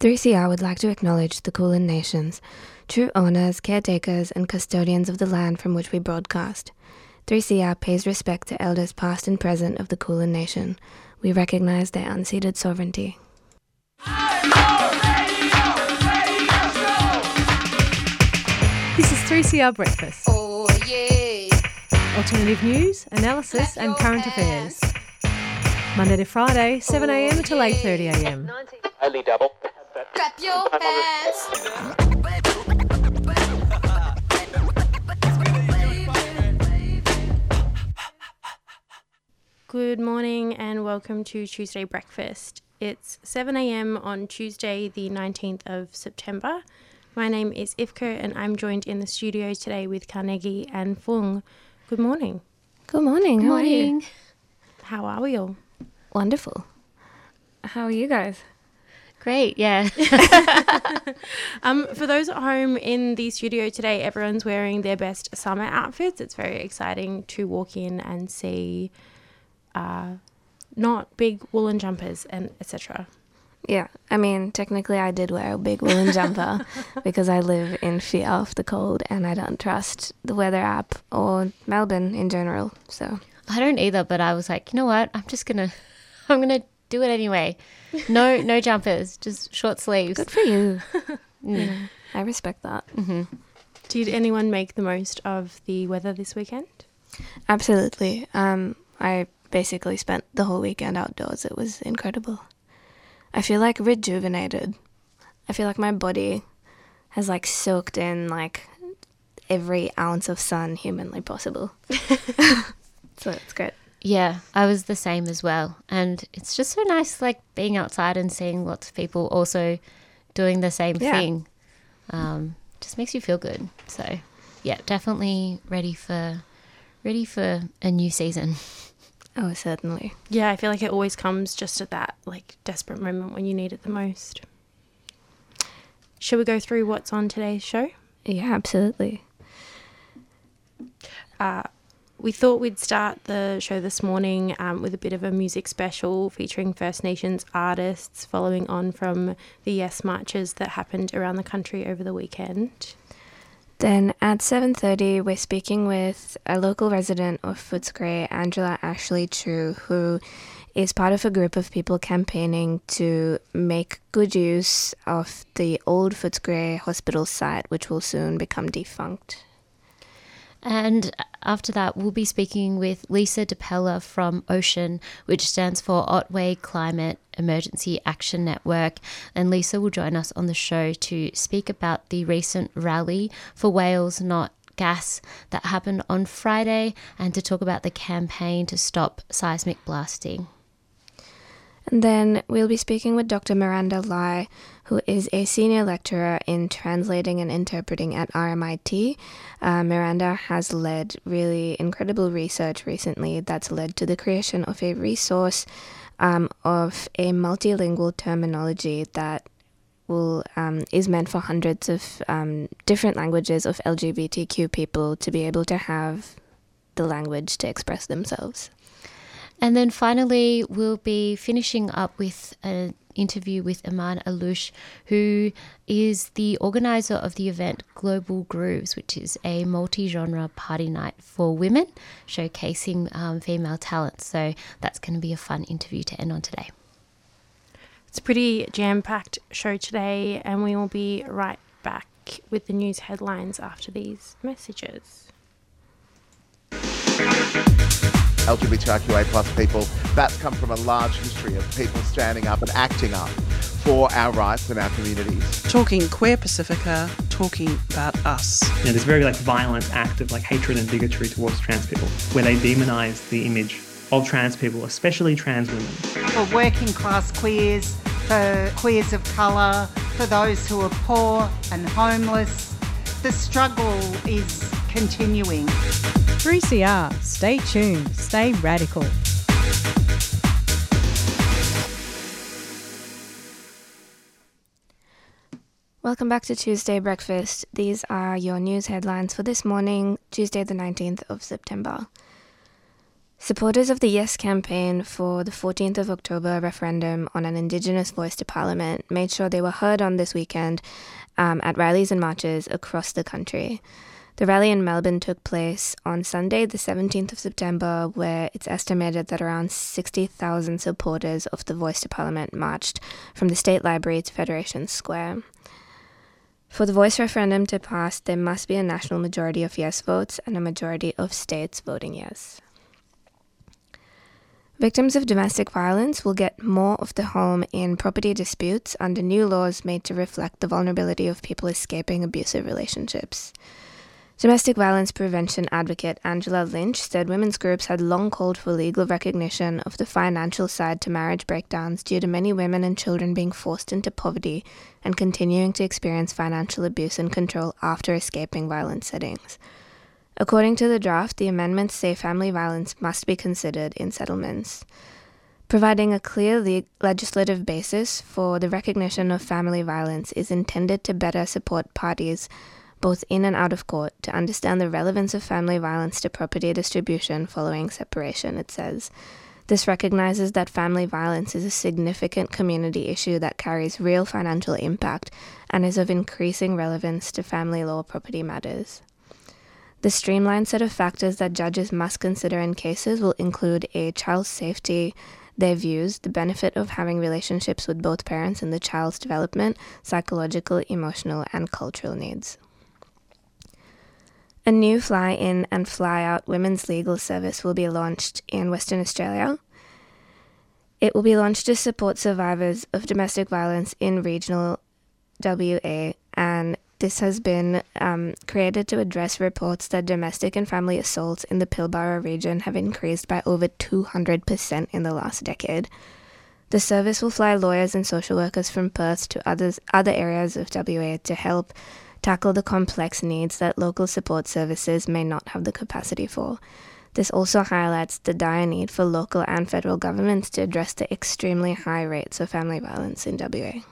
3CR would like to acknowledge the Kulin Nations, true owners, caretakers, and custodians of the land from which we broadcast. 3CR pays respect to elders past and present of the Kulin Nation. We recognize their unceded sovereignty. This is 3CR Breakfast. Oh yeah. Alternative news, analysis, and current affairs. Monday to Friday, 7am till 8.30am. Only double. Clap your hands. Good morning and welcome to Tuesday Breakfast. It's 7am on Tuesday, the 19th of September. My name is Ifka and I'm joined in the studio today with Carnegie and Fung. Good morning. Good morning. How are you? How are we all? Wonderful. How are you guys? Great, yeah. Um, for those at home in the studio today, everyone's wearing their best summer outfits. It's very exciting to walk in and see uh, not big woolen jumpers and etc. Yeah, I mean, technically, I did wear a big woolen jumper because I live in fear of the cold and I don't trust the weather app or Melbourne in general. So, I don't either, but I was like, you know what? I'm just gonna, I'm gonna do it anyway. No, no jumpers, just short sleeves. good for you. You know, I respect that. Did anyone make the most of the weather this weekend? Absolutely. Um, I basically spent the whole weekend outdoors. It was incredible. I feel like rejuvenated. I feel like my body has like soaked in like every ounce of sun humanly possible. so it's great. Yeah, I was the same as well, and it's just so nice, like being outside and seeing lots of people also doing the same Yeah. thing. Um, just makes you feel good. So, yeah, definitely ready for, ready for a new season. Oh, certainly. Yeah, I feel like it always comes just at that like desperate moment when you need it the most. Should we go through what's on today's show? Yeah, absolutely. Uh, we thought we'd start the show this morning um, with a bit of a music special featuring First Nations artists, following on from the Yes marches that happened around the country over the weekend. Then at 7:30 we're speaking with a local resident of Footscray, Angela Ashley-Chiew, who is part of a group of people campaigning to make good use of the old Footscray hospital site which will soon become defunct. And after that, we'll be speaking with Lisa Depeller from Ocean, which stands for Otway Climate Emergency Action Network. And Lisa will join us on the show to speak about the recent rally for Whales Not Gas that happened on Friday and to talk about the campaign to stop seismic blasting. And then we'll be speaking with Dr. Miranda Lai, who is a senior lecturer in translating and interpreting at RMIT. Uh, Miranda has led really incredible research recently that's led to the creation of a resource um, of a multilingual terminology that will um, is meant for hundreds of um, different languages of LGBTQ people to be able to have the language to express themselves. And then finally, we'll be finishing up with an interview with Eman Allouche, who is the organizer of the event Global Grooves, which is a multi genre party night for women, showcasing um, female talent. So that's going to be a fun interview to end on today. It's a pretty jam packed show today, and we will be right back with the news headlines after these messages. LGBTIQA plus people, that's come from a large history of people standing up and acting up for our rights and our communities. talking queer Pacifica, talking about us. you know, this very like violent act of like hatred and bigotry towards trans people, where they demonize the image of trans people, especially trans women. for working class queers, for queers of colour, for those who are poor and homeless. The struggle is continuing. 3CR. Stay tuned. Stay radical. Welcome back to Tuesday Breakfast. These are your news headlines for this morning, Tuesday, the 19th of September. Supporters of the Yes campaign for the 14th of October referendum on an Indigenous voice to Parliament made sure they were heard on this weekend um, at rallies and marches across the country. The rally in Melbourne took place on Sunday, the 17th of September, where it's estimated that around 60,000 supporters of the Voice to Parliament marched from the State Library to Federation Square. For the voice referendum to pass, there must be a national majority of yes votes and a majority of states voting yes. Victims of domestic violence will get more of the home in property disputes under new laws made to reflect the vulnerability of people escaping abusive relationships. Domestic violence prevention advocate Angela Lynch said women's groups had long called for legal recognition of the financial side to marriage breakdowns due to many women and children being forced into poverty and continuing to experience financial abuse and control after escaping violent settings. According to the draft, the amendments say family violence must be considered in settlements. Providing a clear le- legislative basis for the recognition of family violence is intended to better support parties, both in and out of court, to understand the relevance of family violence to property distribution following separation, it says. This recognizes that family violence is a significant community issue that carries real financial impact and is of increasing relevance to family law property matters. The streamlined set of factors that judges must consider in cases will include a child's safety, their views, the benefit of having relationships with both parents, and the child's development, psychological, emotional, and cultural needs. A new fly in and fly out women's legal service will be launched in Western Australia. It will be launched to support survivors of domestic violence in regional WA and this has been um, created to address reports that domestic and family assaults in the Pilbara region have increased by over 200% in the last decade. The service will fly lawyers and social workers from Perth to others, other areas of WA to help tackle the complex needs that local support services may not have the capacity for. This also highlights the dire need for local and federal governments to address the extremely high rates of family violence in WA.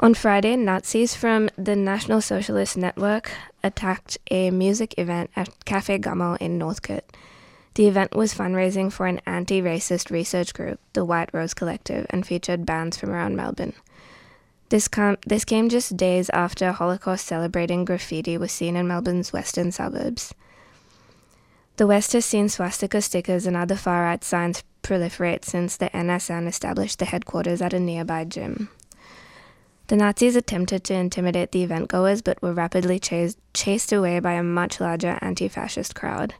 On Friday, Nazis from the National Socialist Network attacked a music event at Cafe Gummo in Northcote. The event was fundraising for an anti racist research group, the White Rose Collective, and featured bands from around Melbourne. This, com- this came just days after Holocaust celebrating graffiti was seen in Melbourne's western suburbs. The West has seen swastika stickers and other far right signs proliferate since the NSN established the headquarters at a nearby gym. The Nazis attempted to intimidate the event goers but were rapidly chased, chased away by a much larger anti fascist crowd.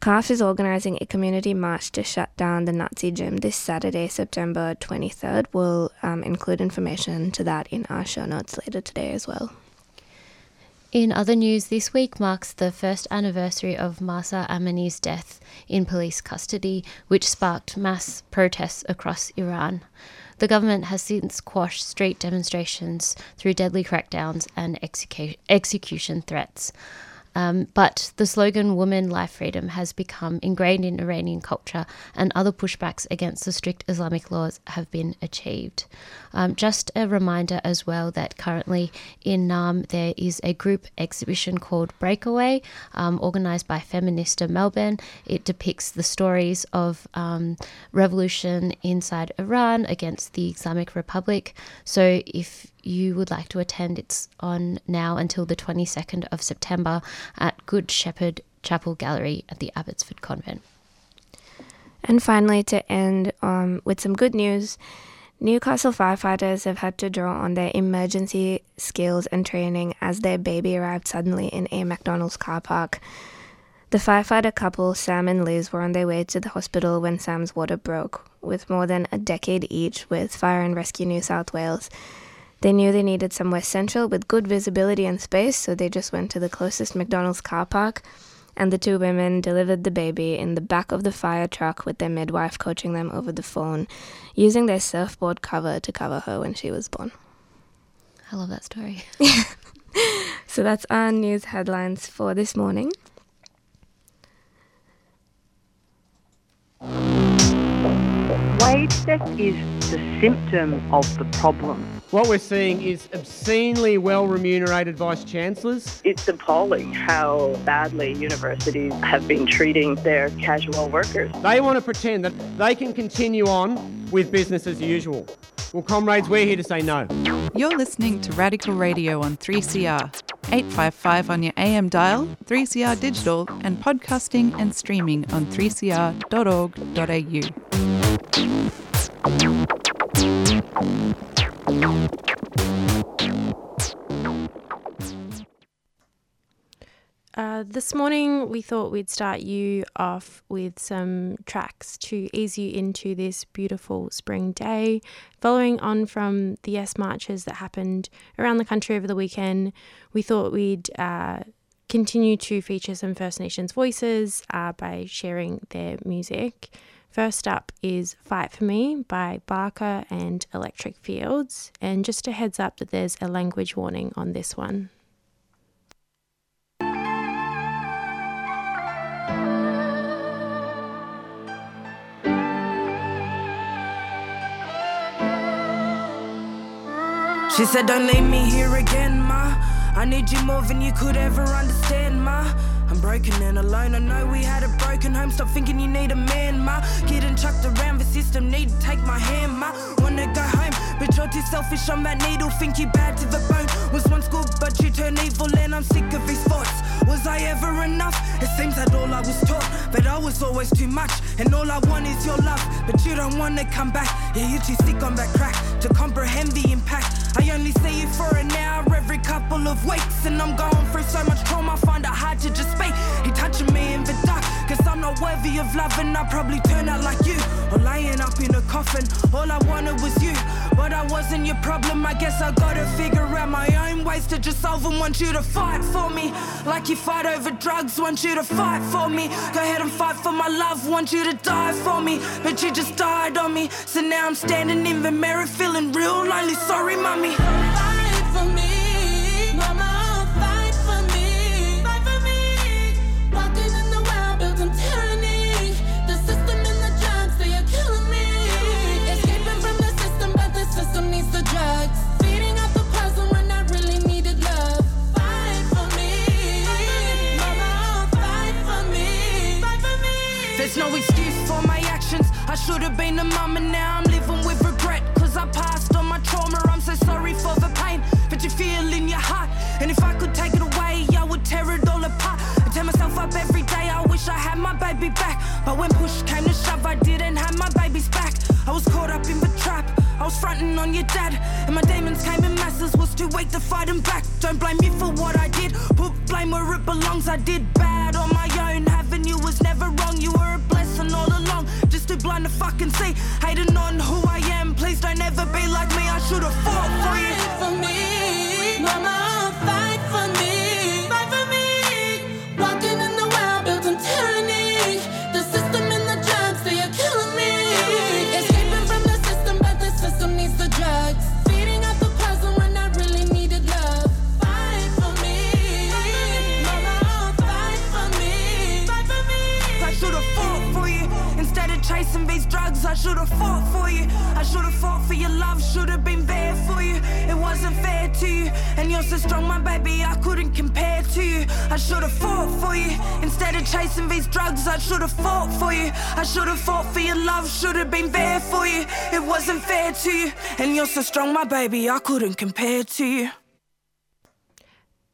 CAF is organizing a community march to shut down the Nazi gym this Saturday, September 23rd. We'll um, include information to that in our show notes later today as well. In other news, this week marks the first anniversary of Mahsa Amini's death in police custody, which sparked mass protests across Iran. The government has since quashed street demonstrations through deadly crackdowns and execu- execution threats. Um, but the slogan Woman, Life, Freedom has become ingrained in Iranian culture, and other pushbacks against the strict Islamic laws have been achieved. Um, just a reminder as well that currently in Naarm there is a group exhibition called Breakaway, um, organised by Feminista Melbourne. It depicts the stories of um, revolution inside Iran against the Islamic Republic. So if you would like to attend, it's on now until the 22nd of September at Good Shepherd Chapel Gallery at the Abbotsford Convent. And finally, to end um, with some good news, Newcastle firefighters have had to draw on their emergency skills and training as their baby arrived suddenly in a McDonald's car park. The firefighter couple, Sam and Liz, were on their way to the hospital when Sam's water broke. With more than a decade each with Fire and Rescue New South Wales, they knew they needed somewhere central with good visibility and space, so they just went to the closest McDonald's car park. And the two women delivered the baby in the back of the fire truck with their midwife coaching them over the phone, using their surfboard cover to cover her when she was born. I love that story. so that's our news headlines for this morning. Wage theft is the symptom of the problem. What we're seeing is obscenely well remunerated vice chancellors. It's appalling how badly universities have been treating their casual workers. They want to pretend that they can continue on with business as usual. Well, comrades, we're here to say no. You're listening to Radical Radio on 3CR, 855 on your AM dial, 3CR digital, and podcasting and streaming on 3cr.org.au. Uh, this morning, we thought we'd start you off with some tracks to ease you into this beautiful spring day. Following on from the Yes marches that happened around the country over the weekend, we thought we'd uh, continue to feature some First Nations voices uh, by sharing their music. First up is Fight for Me by Barkaa and Electric Fields. And just a heads up that there's a language warning on this one. She said, Don't leave me here again, ma. I need you more than you could ever understand, ma. I'm broken and alone. I know we had a broken home. Stop thinking you need a man, ma. Getting chucked around the system, need to take my hand, ma. Wanna go home, but you're too selfish on that needle. Think you bad to the bone. Was once good, but you turn evil, and I'm sick of these thoughts. Was I ever enough? It seems that all I was taught, but I was always too much. And all I want is your love, but you don't wanna come back. Yeah, you're too sick on that crack to comprehend the impact. I only see you for an hour every couple of weeks, and I'm going through so much trauma, I find it hard to just speak. He touching me in the dark, cause I'm not worthy of love, and I probably turn out like you, or laying up in a coffin. All I wanted was you, but I wasn't your problem. I guess I gotta figure out my own ways to just solve them. Want you to fight for me, like you fight over drugs. Want you to fight for me, go ahead and fight for my love. Want you to die for me, but you just died on me. So now I'm standing in the mirror, feeling real lonely. Sorry, mommy. Actions. I should have been a mum and now I'm living with regret. Cause I passed on my trauma. I'm so sorry for the pain that you feel in your heart. And if I could take it away, I would tear it all apart. I tear myself up every day. I wish I had my baby back. But when push came to shove, I didn't have my baby's back. I was caught up in the trap. I was fronting on your dad. And my demons came in masses. Was too weak to fight them back. Don't blame me for what I did. Put blame where it belongs. I did bad on my own. Having you was never wrong. You were a blessing all along. Too blind to fucking see. Hating on who I am. Please don't ever be like me. I should have fought for you. For me, mama, drugs, I should have fought for you. I should have fought for your love, should have been there for you. It wasn't fair to you. And you're so strong, my baby, I couldn't compare to you. I should have fought for you. Instead of chasing these drugs, I should have fought for you. I should have fought for your love, should have been there for you. It wasn't fair to you. And you're so strong, my baby, I couldn't compare to you.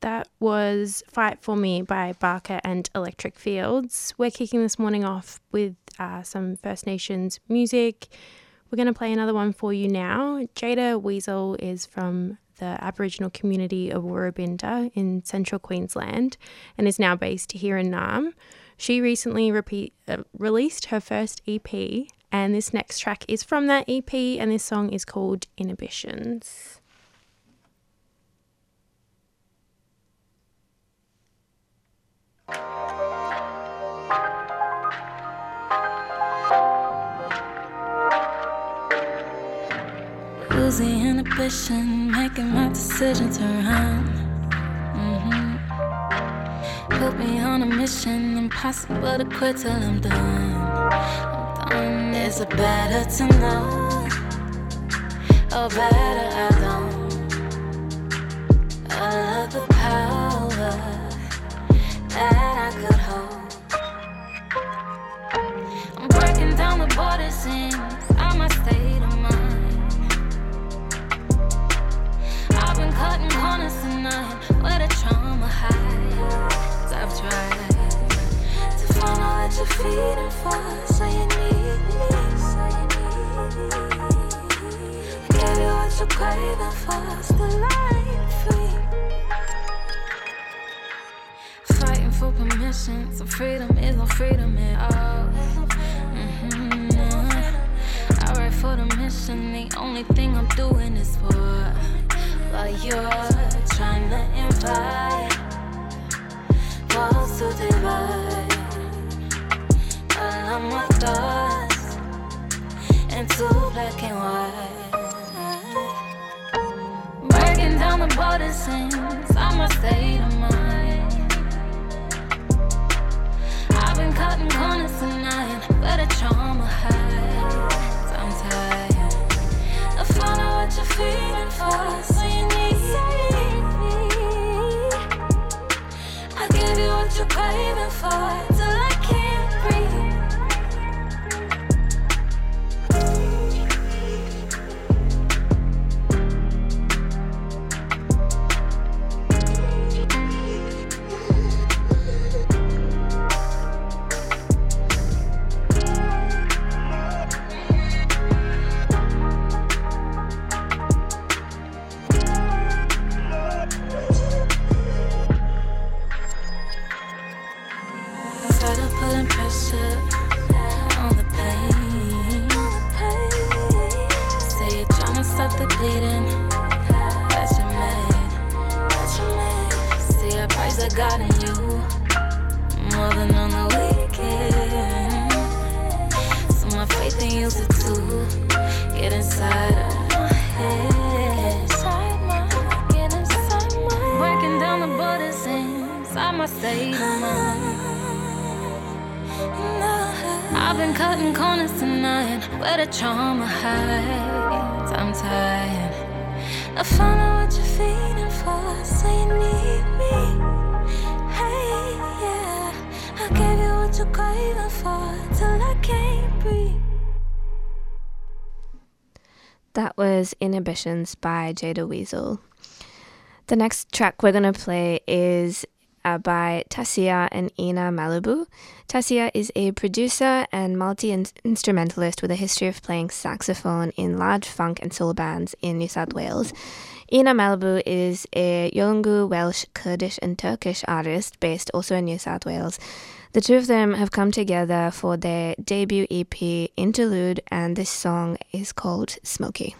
That was Fight For Me by Barkaa and Electric Fields. We're kicking this morning off with uh, some First Nations music. We're going to play another one for you now. Jada Weazel is from the Aboriginal community of Woorabinda in central Queensland and is now based here in Naarm. She recently repeat, uh, released her first EP, and this next track is from that EP, and this song is called Inhibitions. Losing inhibition, making my decisions around. Mm-hmm. Put me on a mission, impossible to quit till I'm done. I'm Mm, Is it better to know? Or better I don't? I love the power that I could hold. I'm breaking down the borders seams. Trauma hides. I've tried to find out what you're feeding for, you need me. So you what you're craving for, free. Fighting for permission, so freedom is freedom at all. Mhm. I for the mission, the only thing I'm doing is for. While you're trying to invite walls to divide. All of my thoughts into black and white. Breaking down the border seams, I'm a state of mind. I've been cutting corners tonight, where the trauma hides. What you're feeling for, so you need me. I give you what you're craving for, to stop the bleeding that you made. See, I praise the God in you more than on the weekend. So my faith in you to get inside of my head. Breaking down the border seams, I must stay mine. I've been cutting corners tonight where the trauma hides. I'm tired of finding what you're feeling for, so you need me. Hey, yeah, I gave you what you're craving for till I can't breathe. That was Inhibitions by Jada Weazel. The next track we're going to play is uh, by Ta'sia and Ena Malibu. Ta'sia is a producer and multi instrumentalist with a history of playing saxophone in large funk and soul bands in New South Wales. Ena Malibu is a Yolngu, Welsh, Kurdish, and Turkish artist based also in New South Wales. The two of them have come together for their debut EP, Interlude, and this song is called Smokie.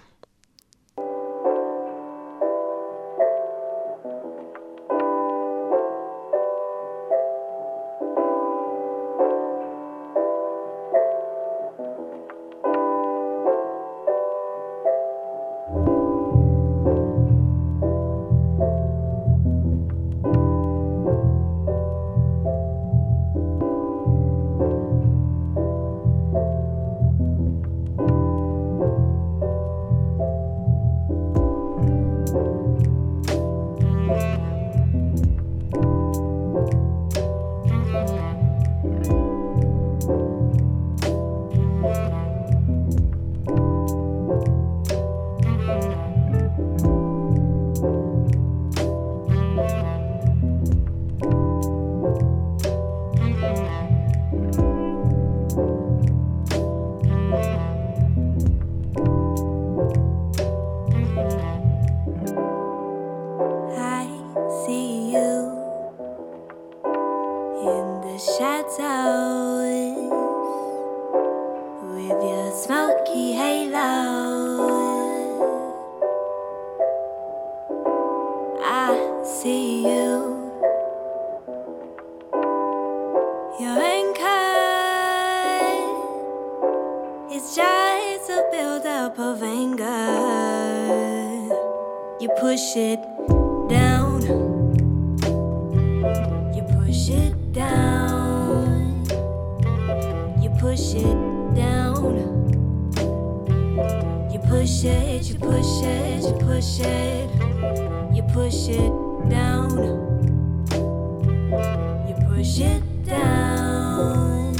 Push it down. You push it down. You push it down. You push it, you push it, you push it, you push it down. You push it down.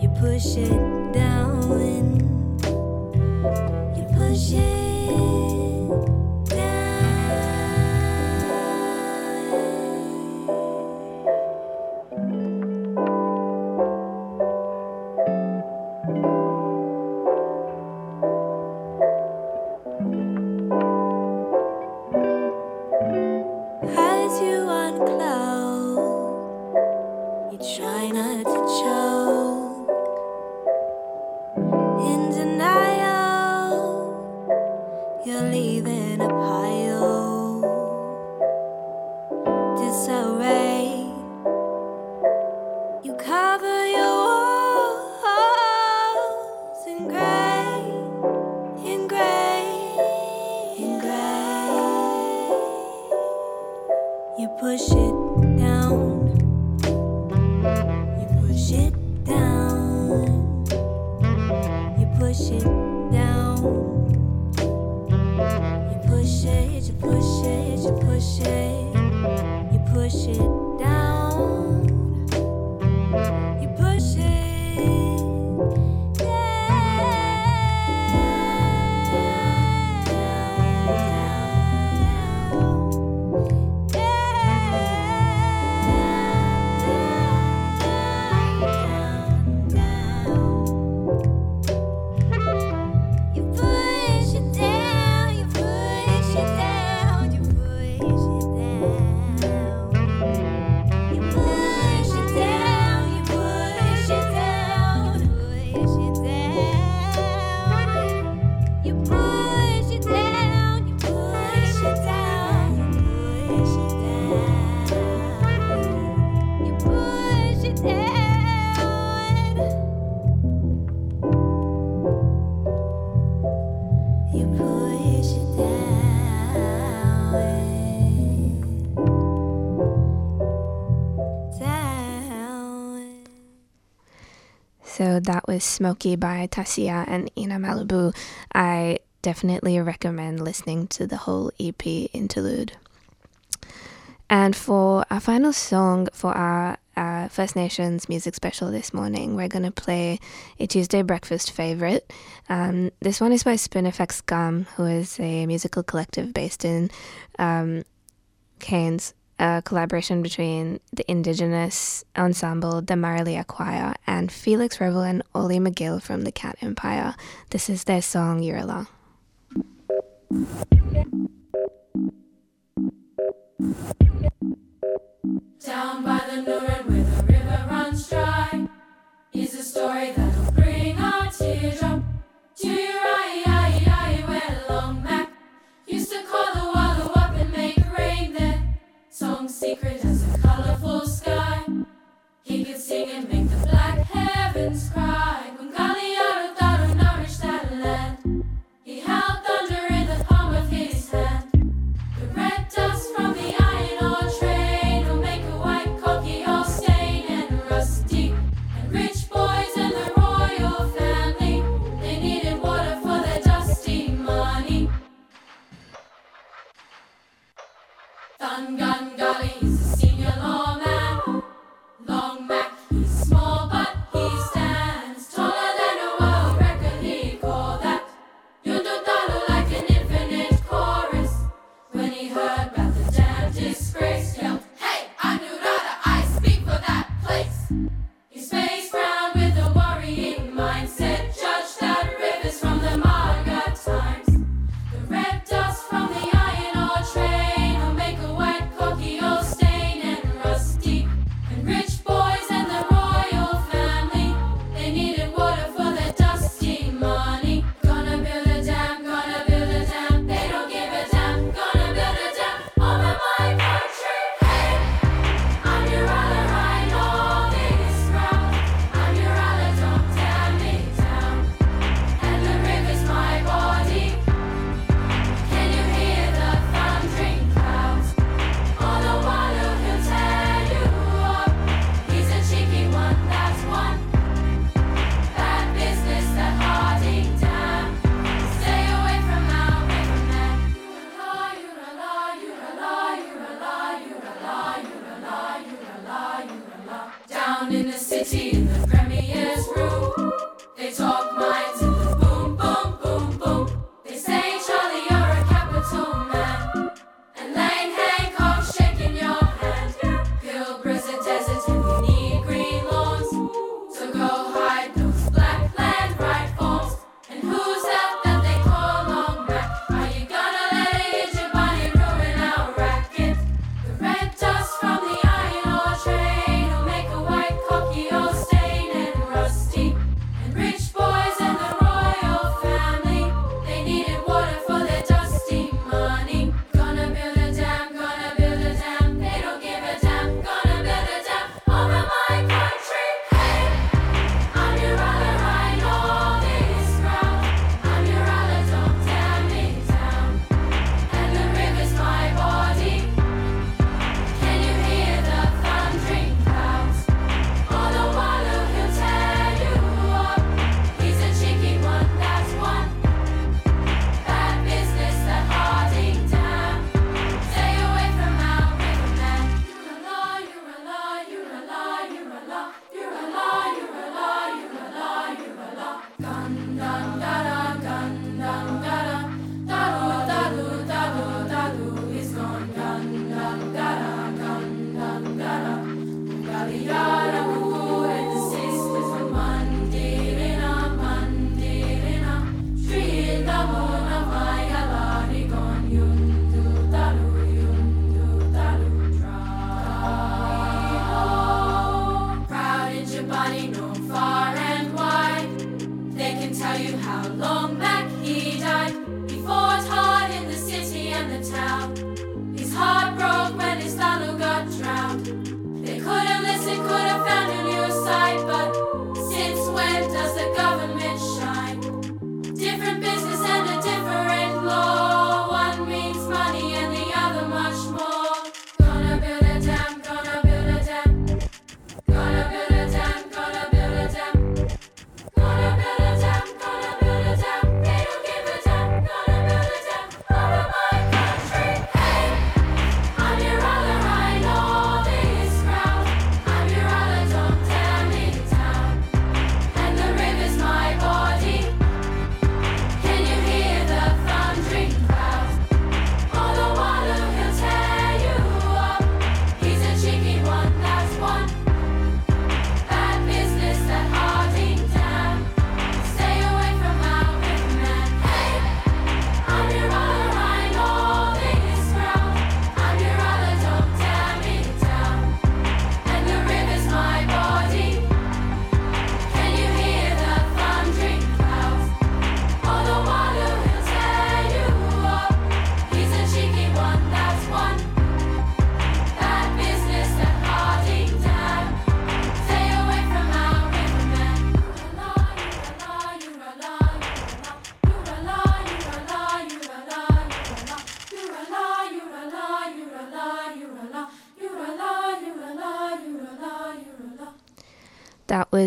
You push it down. You push it that was Smokie by Ta'sia and Ena Malibu. I definitely recommend listening to the whole EP interlude. And for our final song for our uh, First Nations music special this morning, we're going to play a Tuesday breakfast favorite. Um, this one is by Spinifex Gum, who is a musical collective based in um, Cairns, a collaboration between the Indigenous ensemble, the Marliya Choir, and Felix Riebl and Ollie McGill from the Cat Empire. This is their song, Yurala. Down by the Nuren where the river runs dry is a story that'll bring our teardrop to your eye, eye, eye, where Long Mac used to call the secret as a colorful sky. He could sing and make the black heavens cry.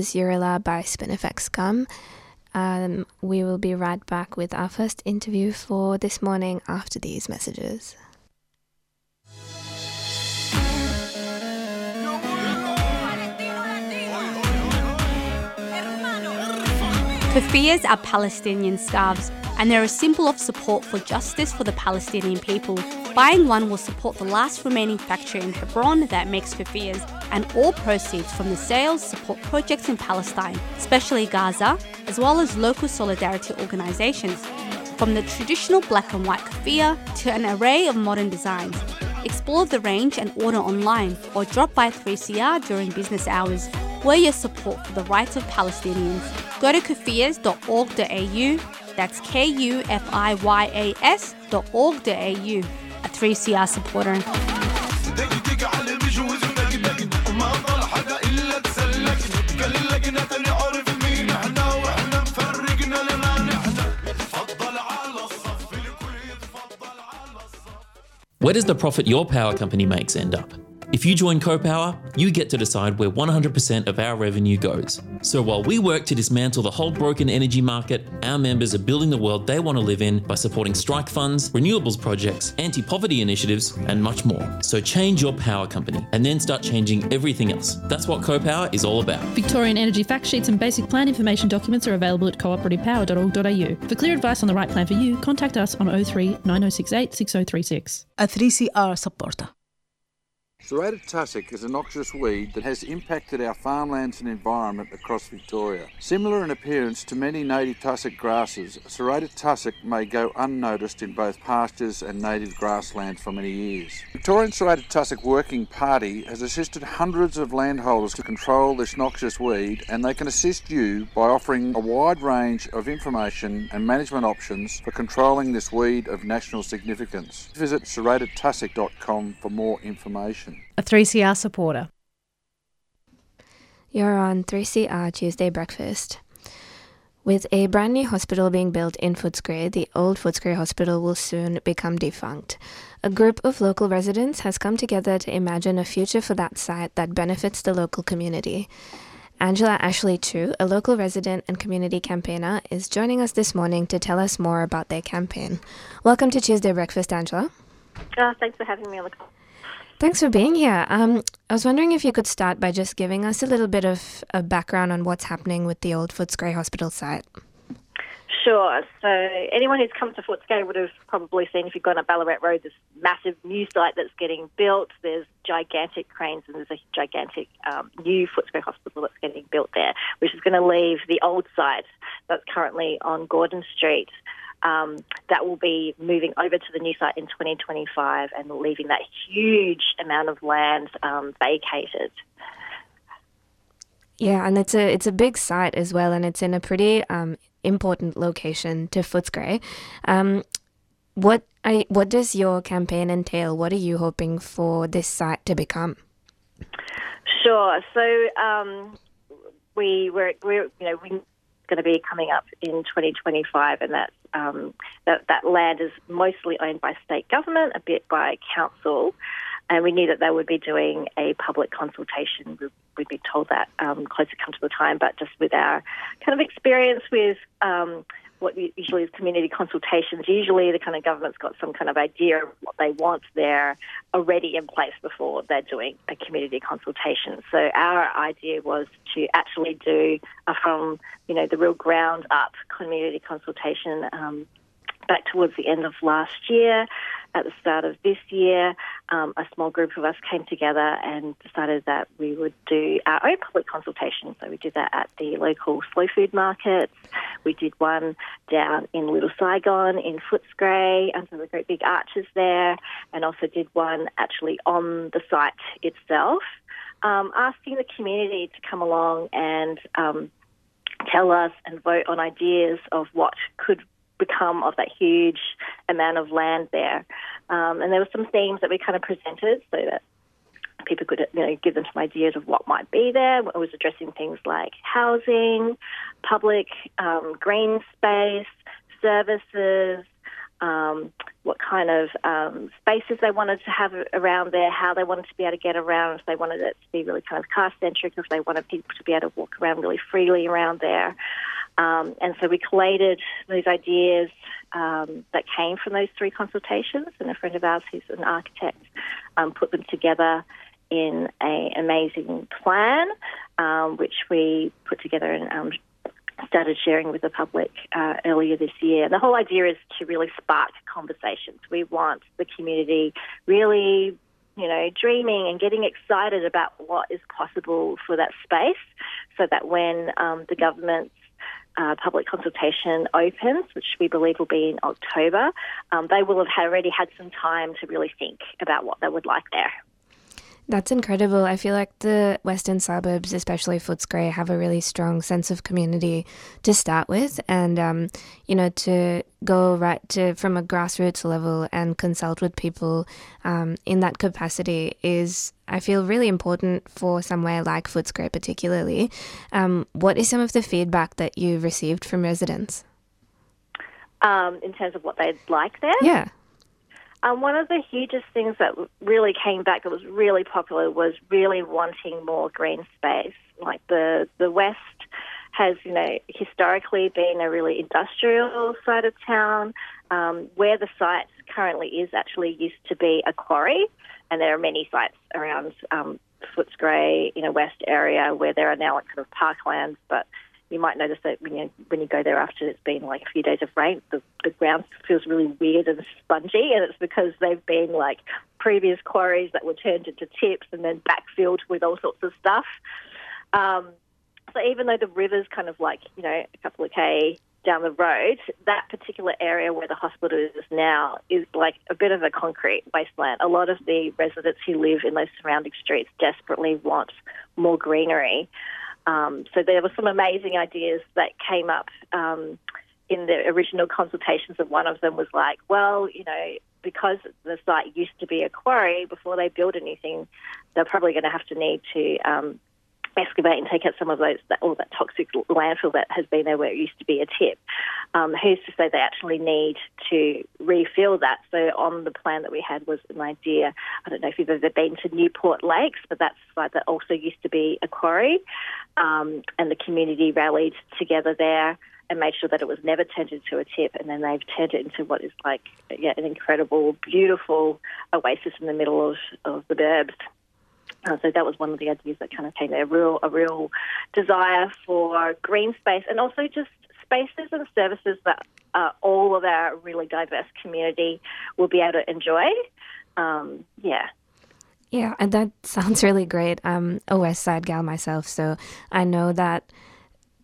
Was Yurala by Spinifex Gum. Um, we will be right back with our first interview for this morning after these messages. Kafiyas are Palestinian scarves, and they're a symbol of support for justice for the Palestinian people. Buying one will support the last remaining factory in Hebron that makes kafiyas, and all proceeds from the sales support projects in Palestine, especially Gaza, as well as local solidarity organizations. From the traditional black and white kafia to an array of modern designs. Explore the range and order online or drop by 3CR during business hours. We're your support for the rights of Palestinians. Go to kufiyas.org.au, that's k u f i y a s dot K U F I Y A S.org.au, a 3CR supporter. Where does the profit your power company makes end up? If you join CoPower, you get to decide where 100% of our revenue goes. So while we work to dismantle the whole broken energy market, our members are building the world they want to live in by supporting strike funds, renewables projects, anti poverty initiatives, and much more. So change your power company and then start changing everything else. That's what CoPower is all about. Victorian energy fact sheets and basic plan information documents are available at cooperativepower.org.au. For clear advice on the right plan for you, contact us on 03 9068 6036. A 3CR supporter. Serrated tussock is a noxious weed that has impacted our farmlands and environment across Victoria. Similar in appearance to many native tussock grasses, serrated tussock may go unnoticed in both pastures and native grasslands for many years. Victorian Serrated Tussock Working Party has assisted hundreds of landholders to control this noxious weed and they can assist you by offering a wide range of information and management options for controlling this weed of national significance. Visit serratedtussock.com for more information. A 3CR supporter. You're on 3CR Tuesday Breakfast. With a brand new hospital being built in Footscray, the old Footscray Hospital will soon become defunct. A group of local residents has come together to imagine a future for that site that benefits the local community. Angela Ashley-Chiew, a local resident and community campaigner, is joining us this morning to tell us more about their campaign. Welcome to Tuesday Breakfast, Angela. Uh, thanks for having me on the call. Thanks for being here. Um, I was wondering if you could start by just giving us a little bit of a background on what's happening with the old Footscray Hospital site. Sure. So anyone who's come to Footscray would have probably seen if you've gone up Ballarat Road, this massive new site that's getting built. There's gigantic cranes and there's a gigantic um, new Footscray Hospital that's getting built there, which is going to leave the old site that's currently on Gordon Street um, that will be moving over to the new site in 2025 and leaving that huge amount of land um, vacated. Yeah, and it's a it's a big site as well, and it's in a pretty um, important location to Footscray. Um, what I, what does your campaign entail? What are you hoping for this site to become? Sure. So um, we were we're you know we going to be coming up in 2025, and um, that that land is mostly owned by state government, a bit by council, and we knew that they would be doing a public consultation. We- We'd be told that um, closer come to the time, but just with our kind of experience with um, what usually is community consultations, usually the kind of government's got some kind of idea of what they want there already in place before they're doing a community consultation. So our idea was to actually do from you know the real ground up community consultation. Um, back towards the end of last year, at the start of this year, um, a small group of us came together and decided that we would do our own public consultation. So we did that at the local slow food markets. We did one down in Little Saigon in Footscray under the great big arches there, and also did one actually on the site itself, um, asking the community to come along and um, tell us and vote on ideas of what could become of that huge amount of land there. Um, and there were some themes that we kind of presented so that people could you know, give them some ideas of what might be there. It was addressing things like housing, public um, green space, services, um, what kind of um, spaces they wanted to have around there, how they wanted to be able to get around, if they wanted it to be really kind of car centric, if they wanted people to be able to walk around really freely around there. Um, and so we collated those ideas um, that came from those three consultations, and a friend of ours who's an architect um, put them together in an amazing plan, um, which we put together and um, started sharing with the public uh, earlier this year. And the whole idea is to really spark conversations. We want the community really, you know, dreaming and getting excited about what is possible for that space so that when um, the government's uh, public consultation opens, which we believe will be in October, um, they will have already had some time to really think about what they would like there. That's incredible. I feel like the western suburbs, especially Footscray, have a really strong sense of community to start with, and um, you know to go right to from a grassroots level and consult with people um, in that capacity is, I feel, really important for somewhere like Footscray, particularly. Um, what is some of the feedback that you've received from residents? Um, in terms of what they'd like there? Yeah. Um, one of the hugest things that really came back that was really popular was really wanting more green space. Like the the West has, you know, historically been a really industrial side of town. Um, where the site currently is actually used to be a quarry, and there are many sites around um, Footscray in a west area where there are now like kind of parklands, but you might notice that when you when you go there after it's been like a few days of rain, the, the ground feels really weird and spongy, and it's because they've been like previous quarries that were turned into tips and then backfilled with all sorts of stuff. Um, so even though the river's kind of like you know a couple of k down the road, that particular area where the hospital is now is like a bit of a concrete wasteland. A lot of the residents who live in those surrounding streets desperately want more greenery. Um, so there were some amazing ideas that came up um, in the original consultations, and one of them was like, well, you know, because the site used to be a quarry, before they build anything, they're probably going to have to need to um, excavate and take out some of those that, all that toxic landfill that has been there where it used to be a tip. Um, who's to say they actually need to refill that? So on the plan that we had was an idea. I don't know if you've ever been to Newport Lakes, but that's site that also used to be a quarry, um, and the community rallied together there and made sure that it was never turned into a tip, and then they've turned it into what is like yeah, an incredible, beautiful oasis in the middle of, of the burbs. Uh, so that was one of the ideas that kind of came there, a real, a real desire for green space and also just spaces and services that uh, all of our really diverse community will be able to enjoy. Um, yeah. Yeah, and that sounds really great. I'm a West Side gal myself, so I know that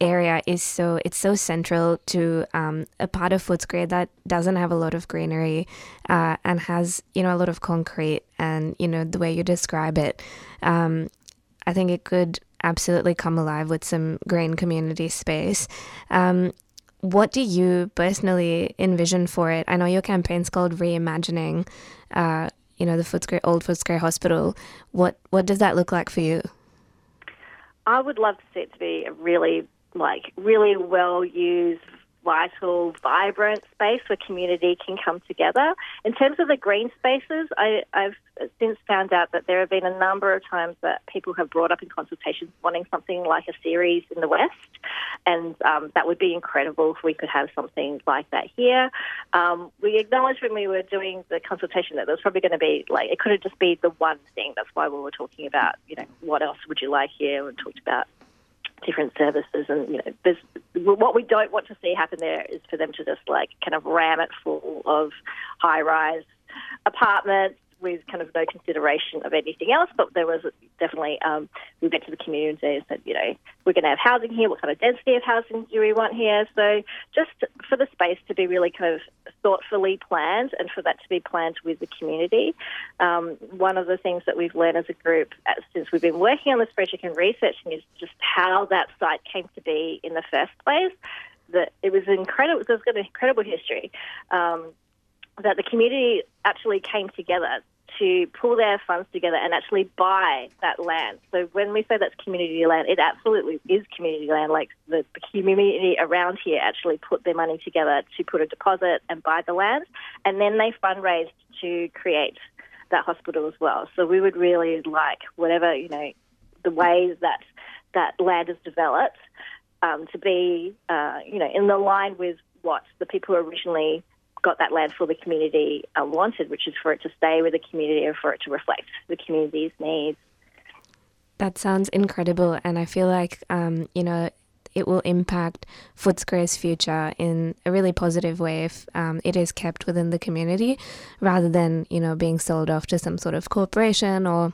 area is so it's so central to um, a part of Footscray that doesn't have a lot of greenery uh, and has you know a lot of concrete and you know the way you describe it. Um, I think it could absolutely come alive with some green community space. Um, what do you personally envision for it? I know your campaign's called Reimagining. Uh, you know the Footscray Old Footscray Hospital. What what does that look like for you? I would love to see it to be a really like really well used, vital, vibrant space where community can come together. In terms of the green spaces, I, I've since found out that there have been a number of times that people have brought up in consultations wanting something like a CERES in the West, and um, that would be incredible if we could have something like that here. Um, we acknowledged when we were doing the consultation that there was probably going to be like it couldn't just be the one thing. That's why we were talking about you know what else would you like here, and talked about different services and you know there's what we don't want to see happen there is for them to just like kind of ram it full of high rise apartments with kind of no consideration of anything else. But there was definitely, um, we went to the community and said, you know, we're going to have housing here. What kind of density of housing do we want here? So just for the space to be really kind of thoughtfully planned and for that to be planned with the community. Um, one of the things that we've learned as a group uh, since we've been working on this project and researching is just how that site came to be in the first place. That it was incredible. It's got an incredible history. Um, that the community actually came together to pull their funds together and actually buy that land. So when we say that's community land, it absolutely is community land. Like the, community around here actually put their money together to put a deposit and buy the land, and then they fundraised to create that hospital as well. So we would really like whatever you know the ways that that land is developed um, to be uh, you know in the line with what the people originally got that land for the community uh, wanted, which is for it to stay with the community and for it to reflect the community's needs. That sounds incredible, and I feel like um, you know it will impact Footscray's future in a really positive way if um, it is kept within the community, rather than you know being sold off to some sort of corporation or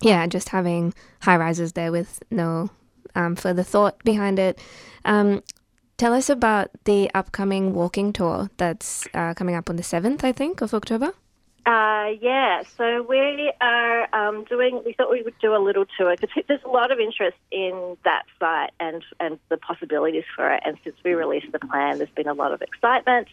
yeah, just having high rises there with no um, further thought behind it. Um, tell us about the upcoming walking tour that's uh, coming up on the seventh, I think, of October. Uh, yeah, so we are um, doing. We thought we would do a little tour because there's a lot of interest in that site and and the possibilities for it. And since we released the plan, there's been a lot of excitement.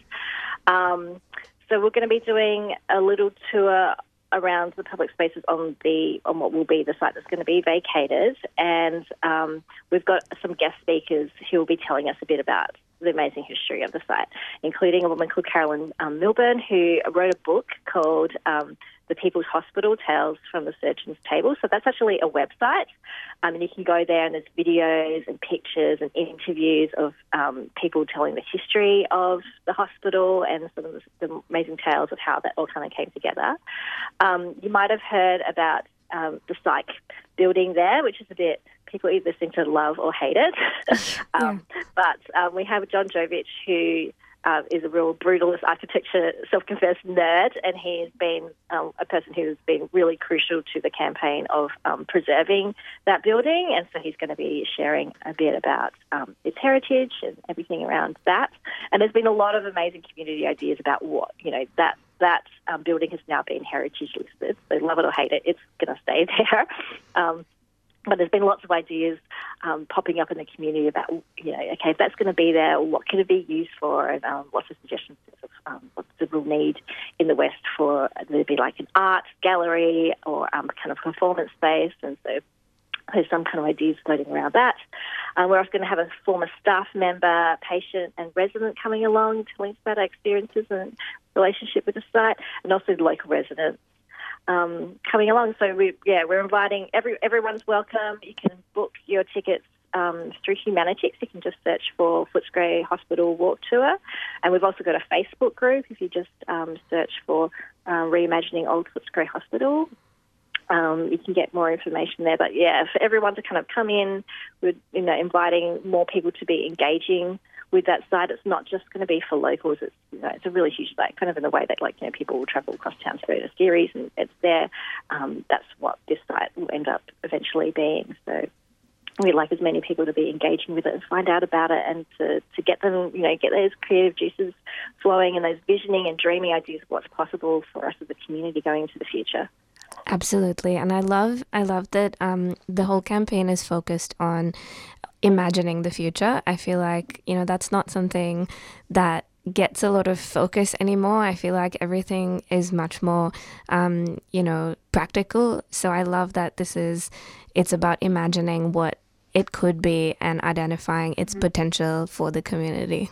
Um, so we're going to be doing a little tour around the public spaces on the on what will be the site that's going to be vacated, and um, we've got some guest speakers who will be telling us a bit about the amazing history of the site, including a woman called Carolyn um, Milburn who wrote a book called um, The People's Hospital Tales from the Surgeon's Table. So that's actually a website, um, and you can go there and there's videos and pictures and interviews of um, people telling the history of the hospital and some of the, the amazing tales of how that all kind of came together. Um, you might have heard about um, the psych building there, which is a bit people either seem to love or hate it. um, But um, we have John Jovich, who uh, is a real brutalist architecture self-confessed nerd, and he has been um, a person who has been really crucial to the campaign of um, preserving that building. And so he's going to be sharing a bit about um, its heritage and everything around that. And there's been a lot of amazing community ideas about what you know that that um, building has now been heritage listed. So love it or hate it, it's going to stay there. But there's been lots of ideas um, popping up in the community about, you know, okay, if that's going to be there, what can it be used for? And um, lots of suggestions of um, what's the real need in the West for there to be like an art gallery or um, kind of performance space. And so there's some kind of ideas floating around that. Um, we're also going to have a former staff member, patient, and resident coming along, telling us about our experiences and relationship with the site, and also the local residents um, coming along. So we, yeah, we're inviting every everyone's welcome. You can book your tickets um, through Humanitix. You can just search for Footscray Hospital Walk Tour, and we've also got a Facebook group. If you just um, search for uh, Reimagining Old Footscray Hospital. Um, you can get more information there, but yeah, for everyone to kind of come in, we're you know inviting more people to be engaging with that site. It's not just going to be for locals. It's you know, it's a really huge site, kind of in the way that like you know people will travel across town to go to CERES, and it's there. Um, that's what this site will end up eventually being. So we'd like as many people to be engaging with it and find out about it, and to to get them you know get those creative juices flowing and those visioning and dreaming ideas of what's possible for us as a community going into the future. Absolutely, and I love I love that um, the whole campaign is focused on imagining the future. I feel like you know that's not something that gets a lot of focus anymore. I feel like everything is much more, um, you know, practical. So I love that this is it's about imagining what it could be and identifying its potential for the community.